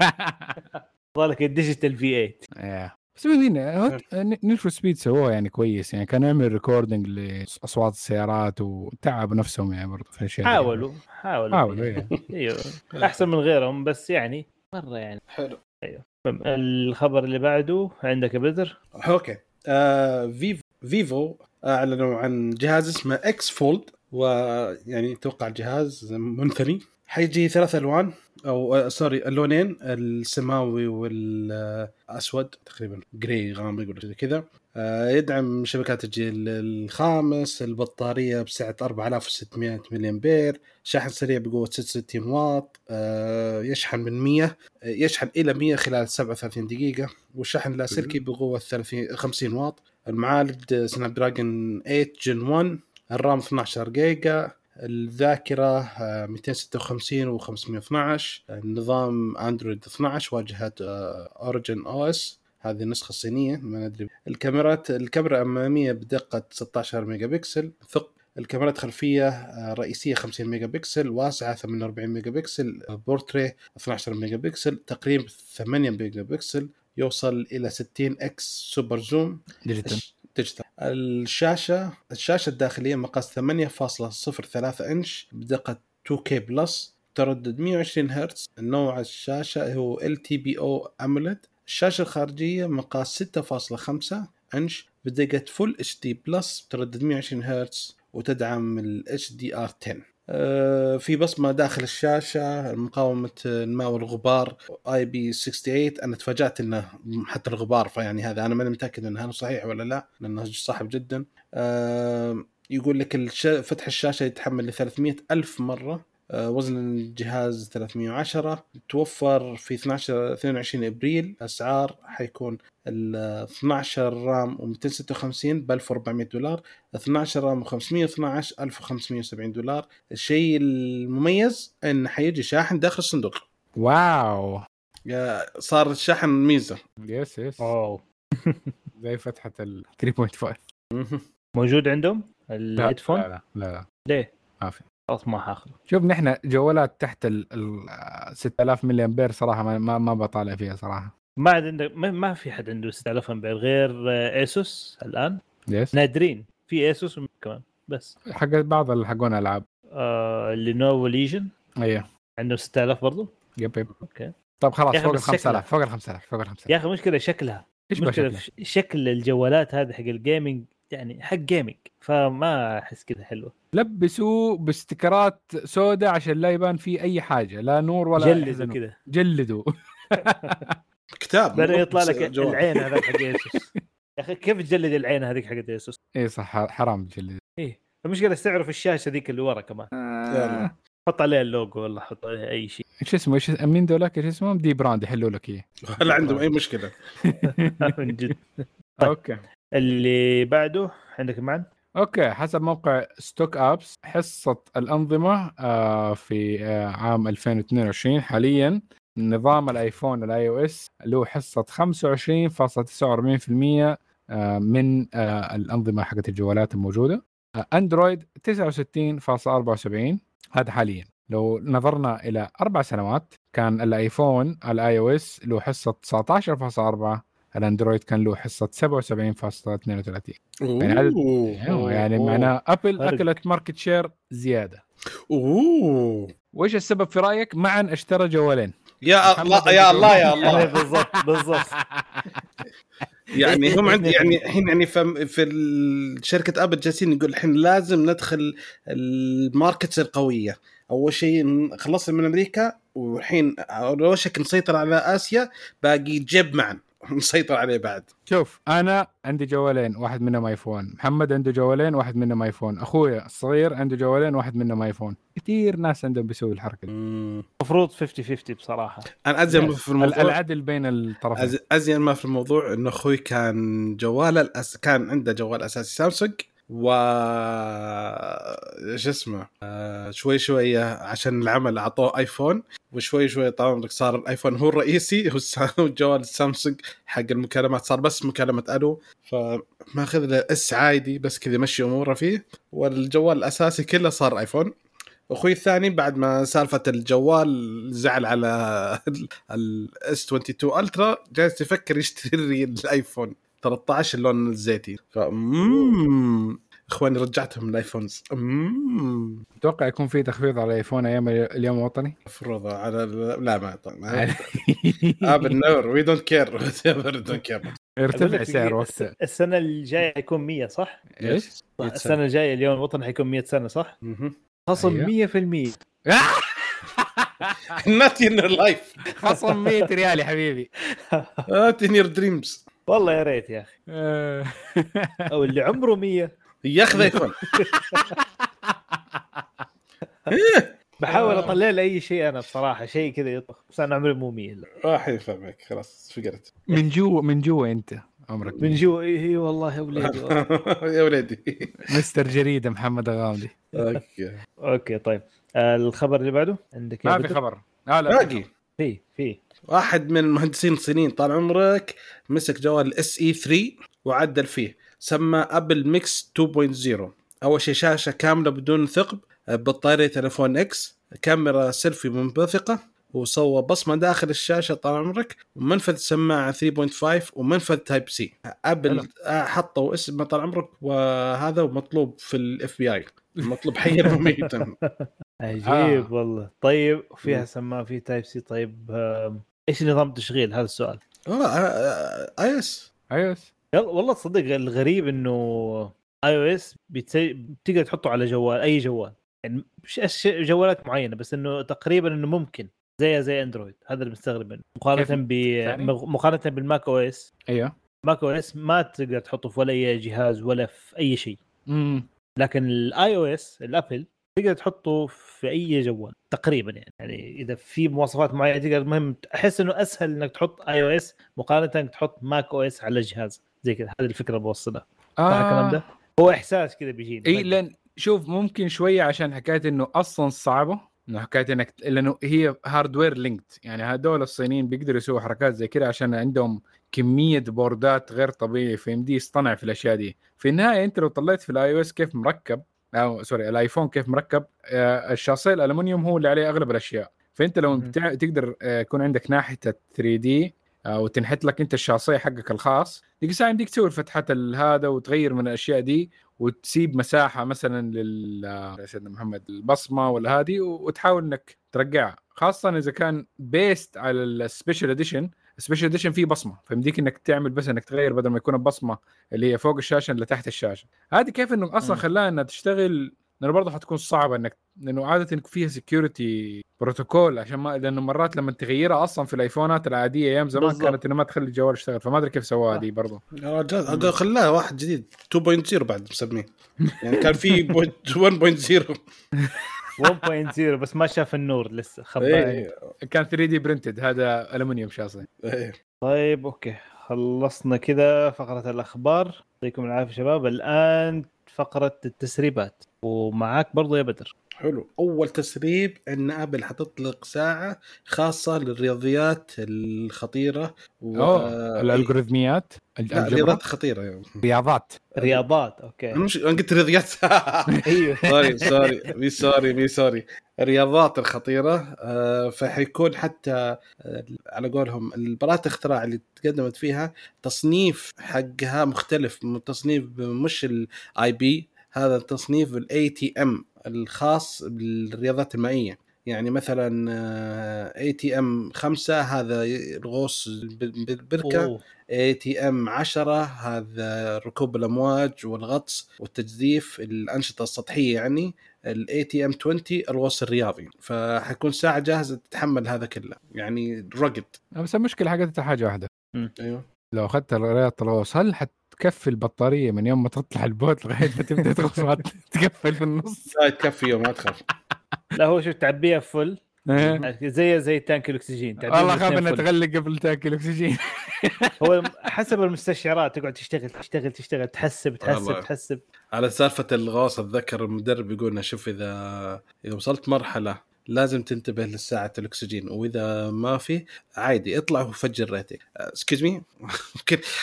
(laughs) ذلك ال digital V 8 إيه. بس مدينة Need for Speed سووها يعني كويس يعني كان يعمل recording لأصوات السيارات وتعبوا نفسهم يعني برضه في الاشياء دي. حاولوا حاولوا. حاولوا إيه. أيوه. (laughs) أحسن من غيرهم بس يعني. مرة يعني. حلو. المهم، الخبر اللي بعده عندك يا بدر؟ okay. آه فيفو فيفو أعلنوا عن جهاز اسمه X Fold ويعني توقع الجهاز منثني. حيجي ثلاث ألوان أو آه sorry اللونين السماوي والأسود تقريبا gray غامق ولا كذا. آه يدعم شبكات الجيل الخامس البطارية بسعة 4600 ملي امبير شاحن سريع بقوة 66 واط آه يشحن من 100 يشحن إلى 100 خلال 37 دقيقة والشحن اللاسلكي بقوة 30 50 واط. المعالج Snapdragon 8 Gen 1 ال RAM 12 جيجا الذاكرة آه، 256 و512 النظام اندرويد 12 واجهة OriginOS هذه النسخة الصينية ما ندري. الكاميرات الكاميرا الأمامية بدقة 16 ميجا بكسل ثق. الكاميرات خلفية آه، رئيسية 50 ميجا بكسل واسعة 48 ميجا بكسل بورتري 12 ميجا بكسل تقريب 8 ميجا بكسل يوصل إلى 60 X super zoom. digital. digital. الشاشة الشاشة الداخلية مقاس 8.03 إنش بدقة 2K plus تردد 120 هرتز. نوع الشاشة هو LTPO AMOLED الشاشة الخارجية مقاس 6.5 إنش بدقة full HD plus تردد 120 هرتز وتدعم ال HDR10 آه، في بصمة داخل الشاشة مقاومة الماء والغبار اي بي 68 أنا تفاجأت إنه حتى الغبار فيعني هذا أنا ماني متأكد انه هل صحيح ولا لا لأنه صعب جدا آه، يقول لك. فتح الشاشة يتحمل ل 300 ألف مرة آه، وزن الجهاز 310 توفر في 12 22 إبريل. اسعار حيكون ال 12 رام و256 ب 1400 دولار 12 رام و512 1570 دولار. الشيء المميز انه حيجي شاحن داخل الصندوق. wow. يا- صار الشحن ميزة. yes yes. أوه. (laughs) زي فتحة ال 3.5 مهم. موجود عندهم؟ لا ال headphone لا لا, لا, لا. ليه؟ ما في. خلاص ما حاخذه. شوف نحن جوالات تحت ال ال 6000 ملي امبير صراحة ما ما, ما بطالع فيها صراحة. ما عاد عندك ما, ما في حد عنده 6000 امبير غير ايسوس الآن. yes نادرين. في ايسوس كمان بس. حق بعض اللي حقون ألعاب. آه Lenovo Legion أيوه. عندهم 6000 برضو؟ yep yep. okay. طب خلاص فوق ال بس شكلها. 5000 فوق ال 5000 فوق ال 5000 يا أخي مشكلة شكلها. إيش مشكلة شكل الجوالات هذه حق ال gaming يعني حق gaming فما أحس كذا حلوة. لبسوه بستكرات سوداء عشان لا يبان فيه أي حاجة لا نور ولا جلدوا. كذا. جلدوا. (laughs) كتاب بعدين يطلع لك جوال. العين هذاك حق (laughs) ايسوس يا أخي كيف تجلد العين هذيك حقت ايسوس؟ اي صح حرام تجلد. إيه المشكلة استعرف الشاشة ذيك اللي ورا كمان. يلا. حط عليها اللوجو ولا حط عليها أي شيء. إيش اسمه إيش مين ذولاك إيش اسمهم dbrand يحلوا لك اياه هل عندهم أي مشكلة. (laughs) من جد. طيب. okay. اللي بعده عندك معن okay حسب موقع Stock Apps حصة الأنظمة آه، في آه، عام 2022 حاليا نظام الآيفون ال iOS له حصة 25.49% آه، من الأنظمة حقت الجوالات الموجودة. أندرويد 69.74 هذا حاليا. لو نظرنا إلى أربع سنوات كان الآيفون ال iOS له حصة 19.4 الأندرويد كان له حصة 77.32 يعني أيوة، يعني معناه ابل فرق. أكلت market share زيادة. أوه. وإيش السبب في رأيك؟ معن اشترى جوالين. يا الله يا الله يا يعني الله بالضبط بالضبط. (laughs) يعني هم عندي يعني الحين يعني في, شركة ابل جالسين يقول الحين لازم ندخل ال markets القوية. أول شيء خلصنا من أمريكا والحين أول شيء نسيطر على آسيا باقي جيب معن. (laughs) نسيطر عليه بعد. شوف أنا عندي جوالين واحد منهم آيفون. محمد عنده جوالين واحد منهم آيفون. اخويا الصغير عنده جوالين واحد منهم آيفون. كثير ناس عندهم بيسوي الحركة دي. المفروض 50 50 بصراحة. أنا أزين ما في الموضوع. العدل بين الطرفين. أز- أزين ما في الموضوع انه أخوي كان جواله الأس... كان عنده جوال أساسي سامسونج. و شو اسمه آه شوي شوي عشان العمل أعطوه ايفون وشوي شوي طال عمرك صار الايفون هو الرئيسي والجوال السامسونج حق المكالمات صار بس مكالمة ألو فمأخذ له إس عادي بس كذا يمشي أموره فيه. والجوال الأساسي كله صار ايفون أخوي الثاني بعد ما سالفة الجوال زعل على ال S22 Ultra جالس يفكر يشتري الايفون 13 اللون الزيتي. ف. إخواني رجعتهم ال iPhones. أتوقع يكون في تخفيض على الآيفون أيام اليوم الوطني. مفروض على ال- لا ما ما ابل no we don't care don't care ارتفع سعر وقتها السنة الجاية حيكون 100 صح؟ إيش؟ السنة الجاية اليوم الوطني حيكون 100 سنة صح؟ خصم أيوه. 100% not in life خصم 100 ريال يا حبيبي. not in your dreams والله يا ريت يا أخي. آه. أو اللي عمره 100 ياخذ ايفون بحاول أطلع له أي شيء أنا بصراحة شيء كذا يطبخ بس أنا عمري مو 100 لا. راح يفهمك خلاص فقرت. من جوا من جوا أنت عمرك من جوا اي إي والله يا وليدي (laughs) يا ولدي مستر جريده محمد الغامدي okay. okay طيب. آه، الخبر اللي بعده؟ عندك ما في؟ خبر. لا لا باقي. في في. واحد من المهندسين الصينيين طال عمرك مسك جوال ال SE 3 وعدل فيه سمى ابل ميكس 2.0 أول شيء شاشة كاملة بدون ثقب بطارية ايفون X كاميرا سيلفي منبثقة وسوى بصمة داخل الشاشة طال عمرك. ومنفذ سماعة 3.5 ومنفذ type C ابل حطوا اسمه طال عمرك وهذا مطلوب في ال FBI مطلوب حيا وميتا (laughs) عجيب آه. والله. طيب فيها. سماعه في Type C طيب إيش نظام التشغيل هذا السؤال. iOS أيوه يلا والله تصدق الغريب إنه iOS بتقدر تحطه على جوال أي جوال. يعني مش أش- جوالات معينة بس إنه تقريبا إنه ممكن. زيها زي Android هذا اللي مستغرب منه. مقارنة ب؟ مقارنة بال Mac OS أيوه. ماك أو اس ما تقدر تحطه في ولا أي جهاز ولا في أي شيء. امم لكن ال iOS الابل تقدر تحطه في أي جوال تقريبا يعني. يعني إذا في مواصفات معينة تقدر المهم أحس إنه أسهل إنك تحط iOS مقارنة إنك تحط Mac OS على الجهاز زي كذا. هذه الفكرة بوصلها. صح الكلام ده؟ هو إحساس كذا بيجيني اي لأن شوف ممكن شوية عشان حكاية إنه أصلا صعبة إنه حكاية إنك لأنه هي hardware linked يعني هذول الصينيين بيقدروا يسووا حركات زي كذا عشان عندهم كمية boardات غير طبيعية. فيمدي يصطنع في الأشياء دي. في النهاية أنت لو طلعت في ال iOS كيف مركب؟ أو sorry الآيفون كيف مركب؟ آه، الشاصيه الالومنيوم هو اللي عليه أغلب الأشياء. فأنت لو. بتع... تقدر آه، يكون عندك ناحية 3D وتنحت لك أنت الشاصيه حقك الخاص. ديك الساعة يمديك تسوي الفتحات هذا وتغير من الأشياء دي وتسيب مساحة مثلا لل سيدنا محمد البصمة ولا هذه وتحاول إنك ترجعها. خاصة إذا كان based على ال special edition ال special edition فيه بصمة. فيمديك إنك تعمل بس إنك تغير بدل ما يكون البصمة اللي هي فوق الشاشة اللي تحت الشاشة. هذه كيف إنه أصلا. خلاها إنها تشتغل؟ لأنه برضه حتكون صعبة انك لأنه عادة فيها security protocol عشان ما لأنه مرات لما تغيرها أصلا في الآيفونات العادية أيام زمان بالضبط. كانت إنه ما تخلي الجوال يشتغل. فما أدري كيف سواها. دي برضه. يا رجال أقول خلاه واحد جديد. 2.0 بعد مسميه. يعني كان في (laughs) point 1.0 (laughs) 1.0 بس ما شاف النور لسه خباين إيه. كان 3D printed هذا الومنيوم شاصي. إيه. طيب okay. خلصنا كذا فقرة الأخبار. يعطيكم العافية شباب. الآن فقرة التسريبات. ومعاك برضو يا بدر. حلو. أول تسريب إن أبل حتطلق ساعة خاصة للرياضيات الخطيرة و... أوه ال algorithmيات لا الجبر رياضات خطيرة يعني. رياضات. رياضات okay. أنا مش أنا قلت رياضيات. (laughs) أيوه. (laughs) sorry sorry me sorry me sorry الرياضات الخطيرة آه، فحيكون حتى آه، على قولهم البراءة الاختراع اللي تقدمت فيها تصنيف حقها مختلف من تصنيف مش ال IP هذا التصنيف ال ATM الخاص بالرياضات المائية. يعني مثلا ATM 5 هذا الغوص بالبركة. ATM 10 هذا ركوب الأمواج والغطس والتجديف الأنشطة السطحية يعني. ال ATM 20 الغوص الرياضي. فحيكون ساعة جاهزة تتحمل هذا كله. يعني رقد بس المشكلة حقتها حاجة واحدة. أيوه. لو أخذت رياضة الغوص هل حتكفي البطارية من يوم ما تطلع ال boat لغاية ما تبدأ تغوص ما (laughs) تقفل في النص لا تكفي يوم ما تخاف لا هو شوف تعبيها full إيه. زي زي tank الأكسجين والله خاف انها full. تغلق قبل تاكل اكسجين (laughs) هو حسب المستشعرات تقعد تشتغل تشتغل تشتغل تحسب تحسب. تحسب على سالفة الغوص أتذكر المدرب يقول لنا شوف إذا إذا وصلت مرحلة لازم تنتبه لساعة الأكسجين وإذا ما في عادي اطلع وفجر ريتك excuse me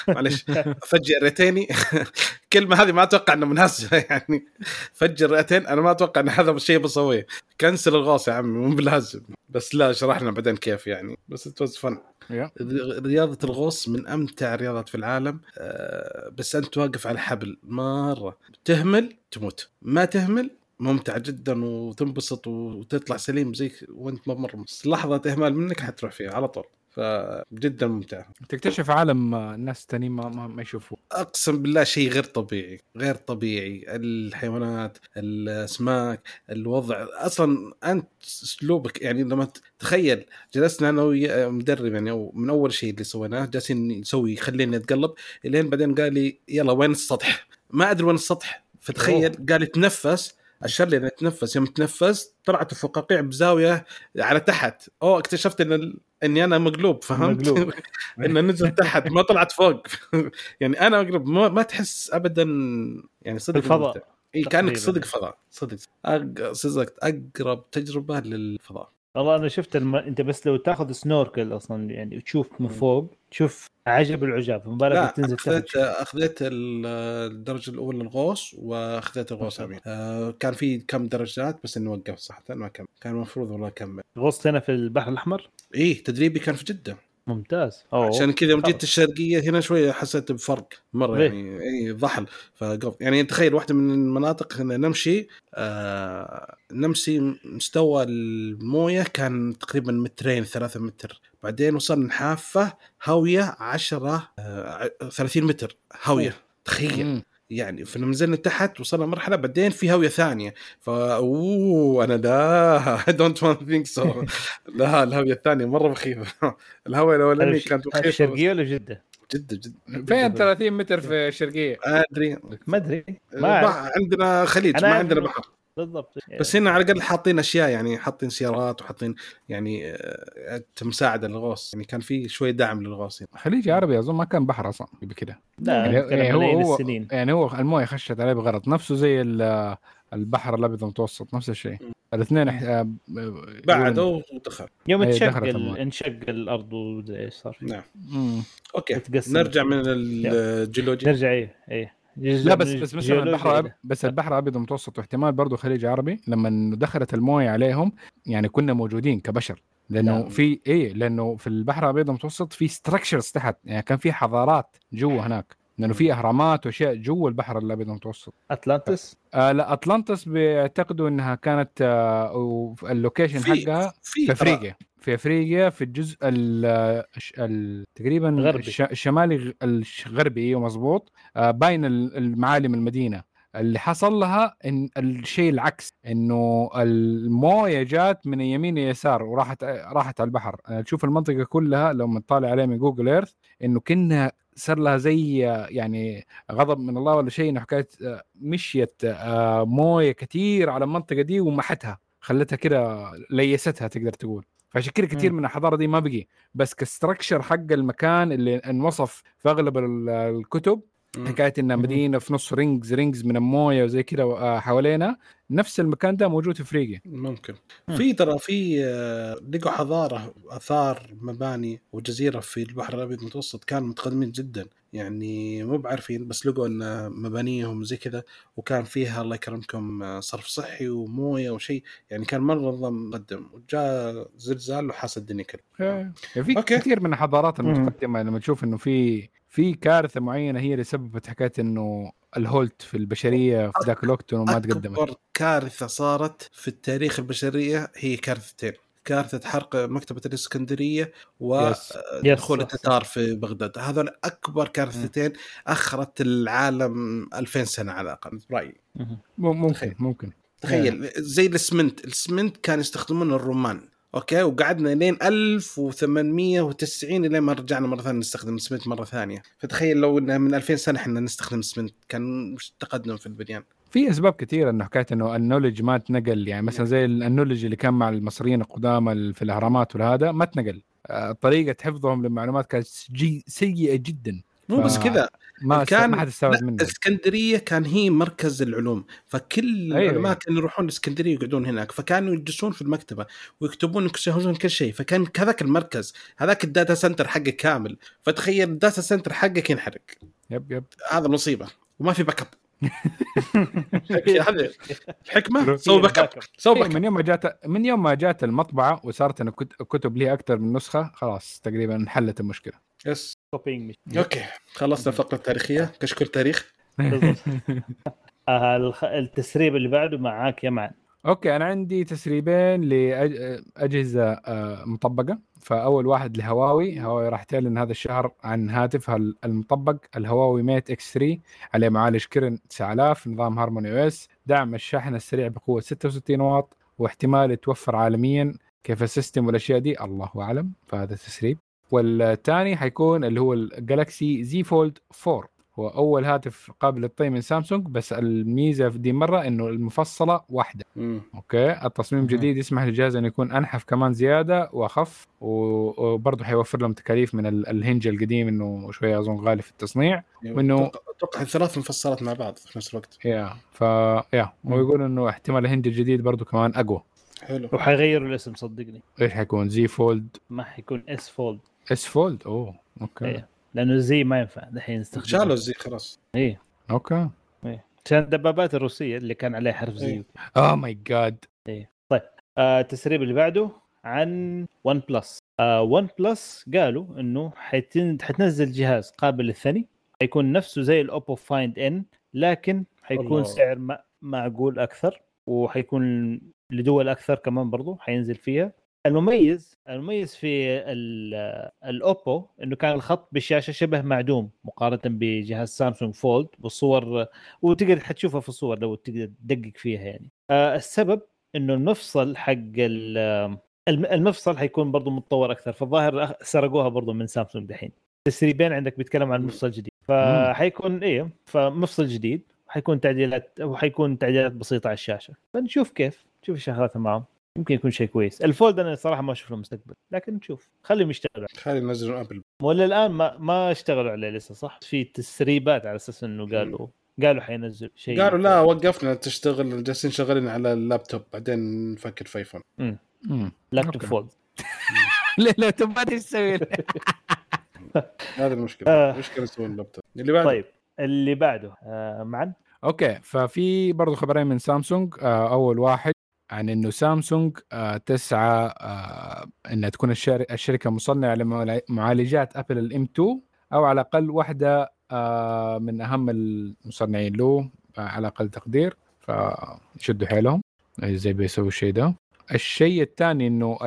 معلش. (laughs) فجر رئتيني؟ (laughs) الكلمة هذه ما أتوقع أنه مناسبة (laughs) يعني. فجر رئتين أنا ما أتوقع أن هذا الشيء بسويه cancel الغوص يا عمي مو بلازم. بس لا شرحنا بعدين كيف يعني. بس it's fun يا. رياضة الغوص من أمتع الرياضات في العالم. آه، بس أنت واقف على الحبل مرة. تهمل تموت. ما تهمل ممتع جدا وتنبسط وتطلع سليم زي وانت ما مره بس لحظه إهمال منك حتروح فيها على طول. فجدا ممتع. تكتشف عالم الناس الثانيين ما, ما, ما يشوفوه. أقسم بالله شيء غير طبيعي غير طبيعي. الحيوانات الأسماك الوضع. أصلا أنت أسلوبك يعني لما تخيل جلسنا أنا ويا مدرب يعني أو من أول شيء اللي سويناه جالسين نسوي خليني أتقلب. إلين بعدين قال لي يلا وين السطح؟ ما أدري وين السطح. فتخيل قال لي تنفس اشر لي اني اتنفس يوم تنفس طلعت الفقاقيع بزاوية على تحت أوه اكتشفت إن ال... إني أنا مقلوب فهمت؟ مقلوب. (laughs) إنه نزل تحت ما طلعت فوق (laughs) يعني أنا مقلوب ما, ما تحس ابدا يعني صدق بالفضاء. ممتع. إي كأنك. صدق فضاء صدق أق... صدق أقرب تجربة للفضاء والله أنا شفت الم... أنت بس لو تاخذ سنوركل أصلا يعني تشوف من فوق تشوف عجب العجاب. ما بالك لا تنزل اخذت أخذت ال- الدرجة الأولى الغوص وأخذت الغوص عميق آه كان في كم درجات بس إني وقفت صراحة ما كمل. كان المفروض والله أكمل. غصت هنا في البحر الأحمر؟ إيه تدريبي كان في جدة. ممتاز أوه. عشان كذا يوم جيت. الشرقية هنا شوية حسيت بفرق مرة ليه؟ يعني اي ضحل فقف يعني تخيل واحدة من المناطق هنا نمشي آه نمشي مستوى الموية كان تقريبا مترين ثلاثة متر بعدين وصلنا حافة هاوية 10 آه 30 متر هاوية تخيل. يعني فنزلنا تحت وصلنا مرحلة بعدين في هاوية ثانية. فا أوه أنا لا don't want think so لا الهاوية الثانية مرة مخيفة. (laughs) الهاويه الاولانيه كانت في مخيفة الشرقيه ولا جدة؟ جدا جدا فين 30 متر في الشرقيه؟ أدري. ما أدري. ما عندنا خليج ما عندنا بحر. بالضبط بس هنا على الأقل حاطين أشياء يعني حاطين سيارات وحاطين يعني آه، مساعدة للغوص يعني كان في شوية دعم للغوص هنا خليجي عربي اظن ما كان بحر أصلا قبل كده. لا يعني يعني عن هو هو السنين. يعني هو الموية خشت عليه بغرض نفسه زي ال- البحر الأبيض المتوسط نفس الشيء. الاثنين آه، بعده ودخل يوم تشق المويه. انشق الأرض وزي إيش صار. نعم. مم. أوكي. نرجع من الجيولوجيا. نرجع إيه إيه. لا بس بس مثلا البحر بس البحر الأبيض المتوسط واحتمال برضه خليج عربي لما دخلت الموية عليهم يعني كنا موجودين كبشر. لأنه نعم. في إيه لأنه في البحر الأبيض المتوسط في structures تحت يعني كان في حضارات جوا هناك. لأنه في أهرامات وأشياء جوا البحر الأبيض المتوسط. اتلانتس آه لا أطلانتس بيعتقدوا إنها كانت آه ال location حقها في أفريقيا. في أفريقيا في الجزء ال الش- ال تقريبا غربي. الش- الشمالي الغربي أيوه مضبوط آه باين ال- المعالم المدينة. اللي حصل لها إن الشيء العكس إنه الموية جات من اليمين لليسار وراحت راحت على البحر. آه، تشوف المنطقة كلها لو مطالع عليها من جوجل إيرث إنه كأنها صار لها زي يعني غضب من الله ولا شيء إنه حكاية آه، مشيت موية كثير على المنطقة دي ومحتها خلتها كده ليستها تقدر تقول. فعشان كده كثير. من الحضارة دي ما بقي بس كستركشر حق المكان اللي انوصف في أغلب ال- الكتب. حكاية إن. مدينة في نص rings rings من الموية وزي كذا آه، حوالينا نفس المكان ده موجود في افريقيا ممكن مم. في ترى في آه، لقوا حضارة آثار مباني وجزيرة في البحر الأبيض المتوسط كانوا متقدمين جدا يعني مو بعارفين بس لقوا إن مبانيهم زي كذا وكان فيها الله يكرمكم آه، صرف صحي وموية وشيء يعني كان مرة نظام مقدم وجاء زلزال وحاس الدنيا كلها يعني في. كثير من الحضارات. المتقدمة لما تشوف إنه في في كارثة معينة هي اللي سببت حكاية إنه الهولت في البشرية في ذاك الوقت إنه ما تقدمت اكبر كارثة صارت في التاريخ البشرية هي كارثتين كارثة حرق مكتبة الإسكندرية يس. ودخول صح. التتار في بغداد هذول أكبر كارثتين أخرت العالم 2000 سنة على الأقل برأيي مهم. مم- ممكن تخيل. ممكن تخيل زي الاسمنت الاسمنت كان يستخدمون الرمان okay وقعدنا لين 1890 لين ما رجعنا مرة ثانية نستخدم الاسمنت مرة ثانية. فتخيل لو إن من 2000 سنة إحنا نستخدم اسمنت كان وش التقدم في البنيان. في أسباب كثيرة إنه حكاية إنه ال knowledge ما تنقل يعني مثلا زي ال knowledge اللي كان مع المصريين القدامى ال- في الأهرامات وهذا ما تنقل. آه، طريقة حفظهم للمعلومات كانت سيئة جدا. مو بس كذا. ما كان- ما حد استوعب منه. الاسكندريه كان هي مركز العلوم فكل أيوة. العلماء كانوا يروحون الاسكندريه يقعدون هناك فكانوا يجلسون في المكتبة ويكتبون يكتبون كل شيء فكان هذاك المركز هذاك ال data center حقك كامل فتخيل ال data center حقك ينحرق. yep yep. هذا مصيبة وما في backup (laughs) هذا الحكمه سوي backup سوي back من يوم ما جات من يوم ما جات المطبعة وصارت كت- كتب لي أكثر من نسخة خلاص تقريبا انحلت المشكلة. yes copying okay. خلصنا الفقره التاريخيه كشكول تاريخ. (laughs) آه، الخ- التسريب اللي بعده معاك يا معن okay أنا عندي تسريبين لاجهزه آه، مطبقة. فأول واحد لهواوي. هواوي راح تعلن هذا الشهر عن هاتفها المطبق الهواوي Mate X 3 عليه معالج Kirin 9000 نظام Harmony OS. دعم الشحن السريع بقوة 66 واط. واحتمال يتوفر عالميا. كيف ال system والأشياء دي؟ الله أعلم. فهذا تسريب. والثاني حيكون اللي هو ال Galaxy Z Fold 4 هو أول هاتف قابل للطي من سامسونج بس الميزة في دي مرة إنه المفصلة واحدة. مم. okay؟ التصميم. الجديد يسمح للجهاز إنه يكون أنحف كمان زيادة وأخف و- وبرضه حيوفر لهم تكاليف من ال- ال hinge القديم إنه شوية أظن غالي في التصنيع وإنه- أتوقع- أتوقع ثلاث مفصلات مع بعض في نفس الوقت. yeah ف yeah مم. ويقول إنه احتمال ال hinge الجديد برضه كمان أقوى. حلو. وحيغيروا الاسم صدقني. إيش حيكون؟ Z Fold ما حيكون اس فولد اس فولد اوه أوكي. إيه. لأنه زي ما ينفع دحين نستخدمه. شالوا ال Z خلاص. إيه. okay. إيه. عشان الدبابات الروسية اللي كان عليها حرف Z. oh my God آه التسريب اللي بعده عن OnePlus آه OnePlus قالوا إنه حيتن... حتنزل جهاز قابل للثني حيكون نفسه زي ال Oppo Find N لكن حيكون الله. سعر م... معقول أكثر. وحيكون لدول أكثر كمان برضو حينزل فيها. المميز المميز في ال- الأوبو إنه كان الخط بالشاشه شبه معدوم مقارنة بجهاز سامسونج فولد والصور وتقدر حتشوفها في الصور لو تقدر تدقق فيها يعني. آه السبب إنه المفصل حق ال- الم- المفصل حيكون برضو متطور أكثر فالظاهر سرقوها برضو من سامسونج دحين. تسريبين عندك بيتكلم عن مفصل جديد. فحيكون إيه فمفصل جديد حيكون تعديلات وحيكون تعديلات بسيطة على الشاشة. فنشوف كيف نشوف إيش شغلاتها معهم يمكن يكون شيء كويس. ال Fold أنا صراحة ما أشوف له مستقبل لكن نشوف. خليهم يشتغلوا. خلي ينزلون أبل. ولا الآن ما ما اشتغلوا عليه لسه صح؟ في تسريبات على أساس إنه قالوا قالوا حينزل شيء. قالوا لا وقفنا تشتغل جالسين شغالين على اللابتوب بعدين نفكر في ايفون مم. laptop. Fold. ليه (laughs) لا تبغى إيش تسوي. (laughs) هذه المشكلة. كانوا يسوون اللابتوب؟ اللي بعده. طيب اللي بعده آه معن؟ okay ففي برضه خبرين من سامسونج آه أول واحد عن إنه سامسونج آه تسعى آه إنها تكون الشر- الشركة مصنعة لمعالجات أبل ال M 2 أو على الأقل واحدة آه من أهم المصنعين له على أقل تقدير. فشدوا حيلهم. زي بيسووا الشيء ده؟ الشيء الثاني إنه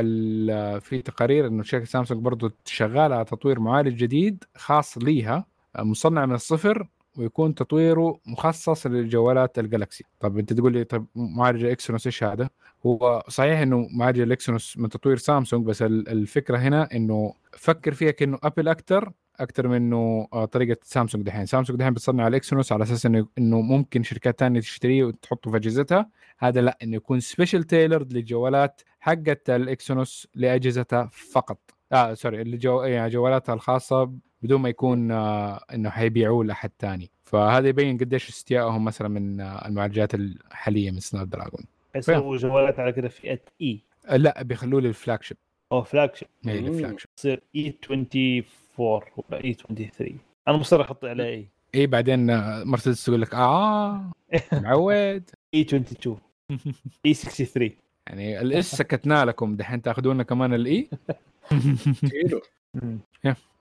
في تقارير إنه شركة سامسونج برضه شغالة على تطوير معالج جديد خاص ليها مصنع من الصفر. ويكون تطويره مخصص للجوالات ال Galaxy طب أنت تقول لي طب معالج ال Exynos إيش هذا؟ هو صحيح إنه معالج ال Exynos من تطوير سامسونج بس ال- الفكرة هنا إنه فكر فيها كانه أبل أكثر أكثر من إنه آه، طريقة سامسونج دحين. سامسونج دحين بتصنع ال Exynos على أساس إنه إنه ممكن شركات ثانية تشتريه وتحطه في أجهزتها. هذا لا إنه يكون سبيشال تailored للجوالات حقت ال Exynos لأجهزتها فقط. آه sorry الجو... يعني جوالاتها الخاصة بدون ما يكون آه إنه حيبيعوه لأحد ثاني فهذا يبين قديش استيائهم مثلا من آه، المعالجات الحالية من Snapdragon يسووا جوالات على كذا فئة اي آه، لا بيخلوه لل flagship أو flagship اي. ال flagship تصير E 24 ولا E 23 أنا مصر أحط عليها E E بعدين مرسيدس تقول لك آه (laughs) معود. E 22 E 63 يعني ال S سكتنا لكم دحين تأخذونا كمان ال E مم.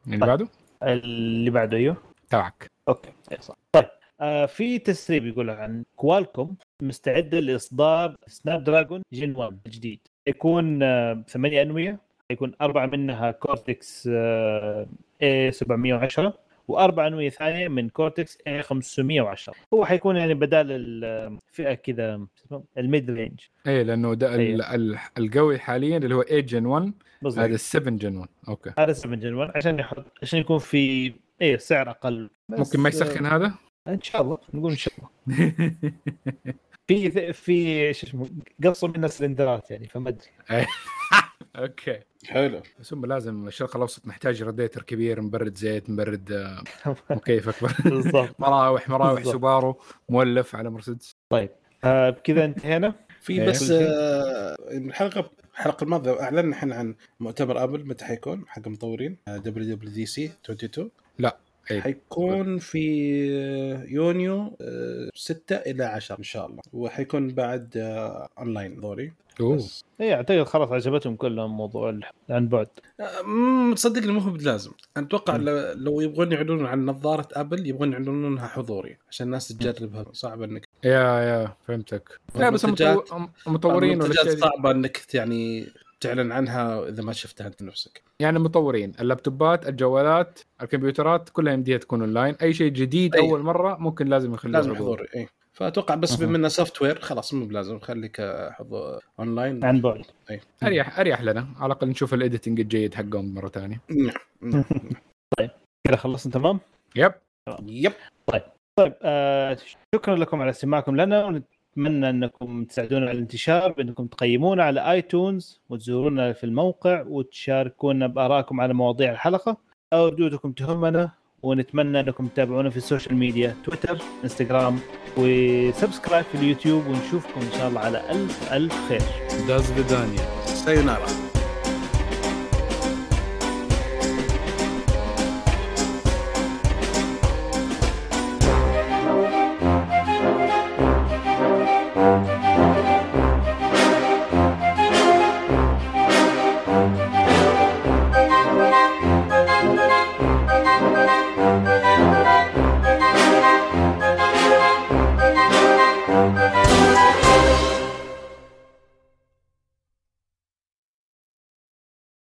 اللي بعده. اللي بعده أيوه؟ تبعك. okay إيه صح. طيب آه في تسريب يقول لك عن كوالكوم مستعده لإصدار Snapdragon Gen 1 الجديد يكون آه 8 انويه يكون أربعة منها Cortex آه A 710 وأربع انويه ثانية من Cortex A 510 هو حيكون يعني بدال الفئه كذا؟ ال mid range. اي لأنه ده ال-. ال- القوي حاليا اللي هو 8 Gen 1 بالضبط. هذا 7 Gen 1 okay. هذا 7 Gen 1 عشان يحط عشان يكون في اي سعر أقل. ممكن ما يسخن هذا؟ إن شاء الله نقول إن شاء الله. (laughs) في في شو اسمه قصوا منها سلندرات يعني فما أدري. (laughs) okay. حلو. بس هم لازم الشرق الأوسط محتاج راديتر كبير مبرد زيت مبرد آه، (laughs) مكيف اكبر بالضبط. (laughs) مراوح مراوح. سوبارو مولف على مرسيدس. آه بكذا انتهينا. في إيه. بس. آه، الحلقة الحلقة الماضية اعلنا إحنا عن مؤتمر آبل متى حيكون؟ حق المطورين WWDC 22 إيه. حيكون في آه، يونيو 6 إلى 10 إن شاء الله. وحيكون بعد آه، اونلاين بس. اي أعتقد خلاص عجبتهم كلهم موضوع عن بعد. آه، مم، تصدقني مو هو بلازم. أنا أتوقع. لو- لو يبغون يعلنون عن نظارة ابل يبغون يعلنونها حضوري. عشان الناس تجربها. صعب انك yeah yeah فهمتك. لا بس المطورين المنتجات صعبة إنك يعني تعلن عنها إذا ما شفتها أنت نفسك. يعني المطورين اللابتوبات الجوالات الكمبيوترات كلها يمديها تكون اونلاين أي شيء جديد أي. أول مرة ممكن لازم يخلوه لازم حضور. إي. فأتوقع بس. بما انه software خلاص مو بلازم خليك حضور اونلاين عن بعد أريح أريح لنا. على الأقل نشوف ال editing الجيد حقهم مرة ثانية. نعم نعم. كذا خلصنا تمام؟ Yep. Yep. طيب آه شكرا لكم على استماعكم لنا ونتمنى أنكم تساعدونا على الانتشار بأنكم تقيمونا على iTunes وتزورونا في الموقع وتشاركونا بآرائكم على مواضيع الحلقة. أو ردودكم تهمنا ونتمنى أنكم تتابعونا في ال social media تويتر إنستغرام و subscribe في اليوتيوب ونشوفكم إن شاء الله على ألف ألف خير. до свидания sayonara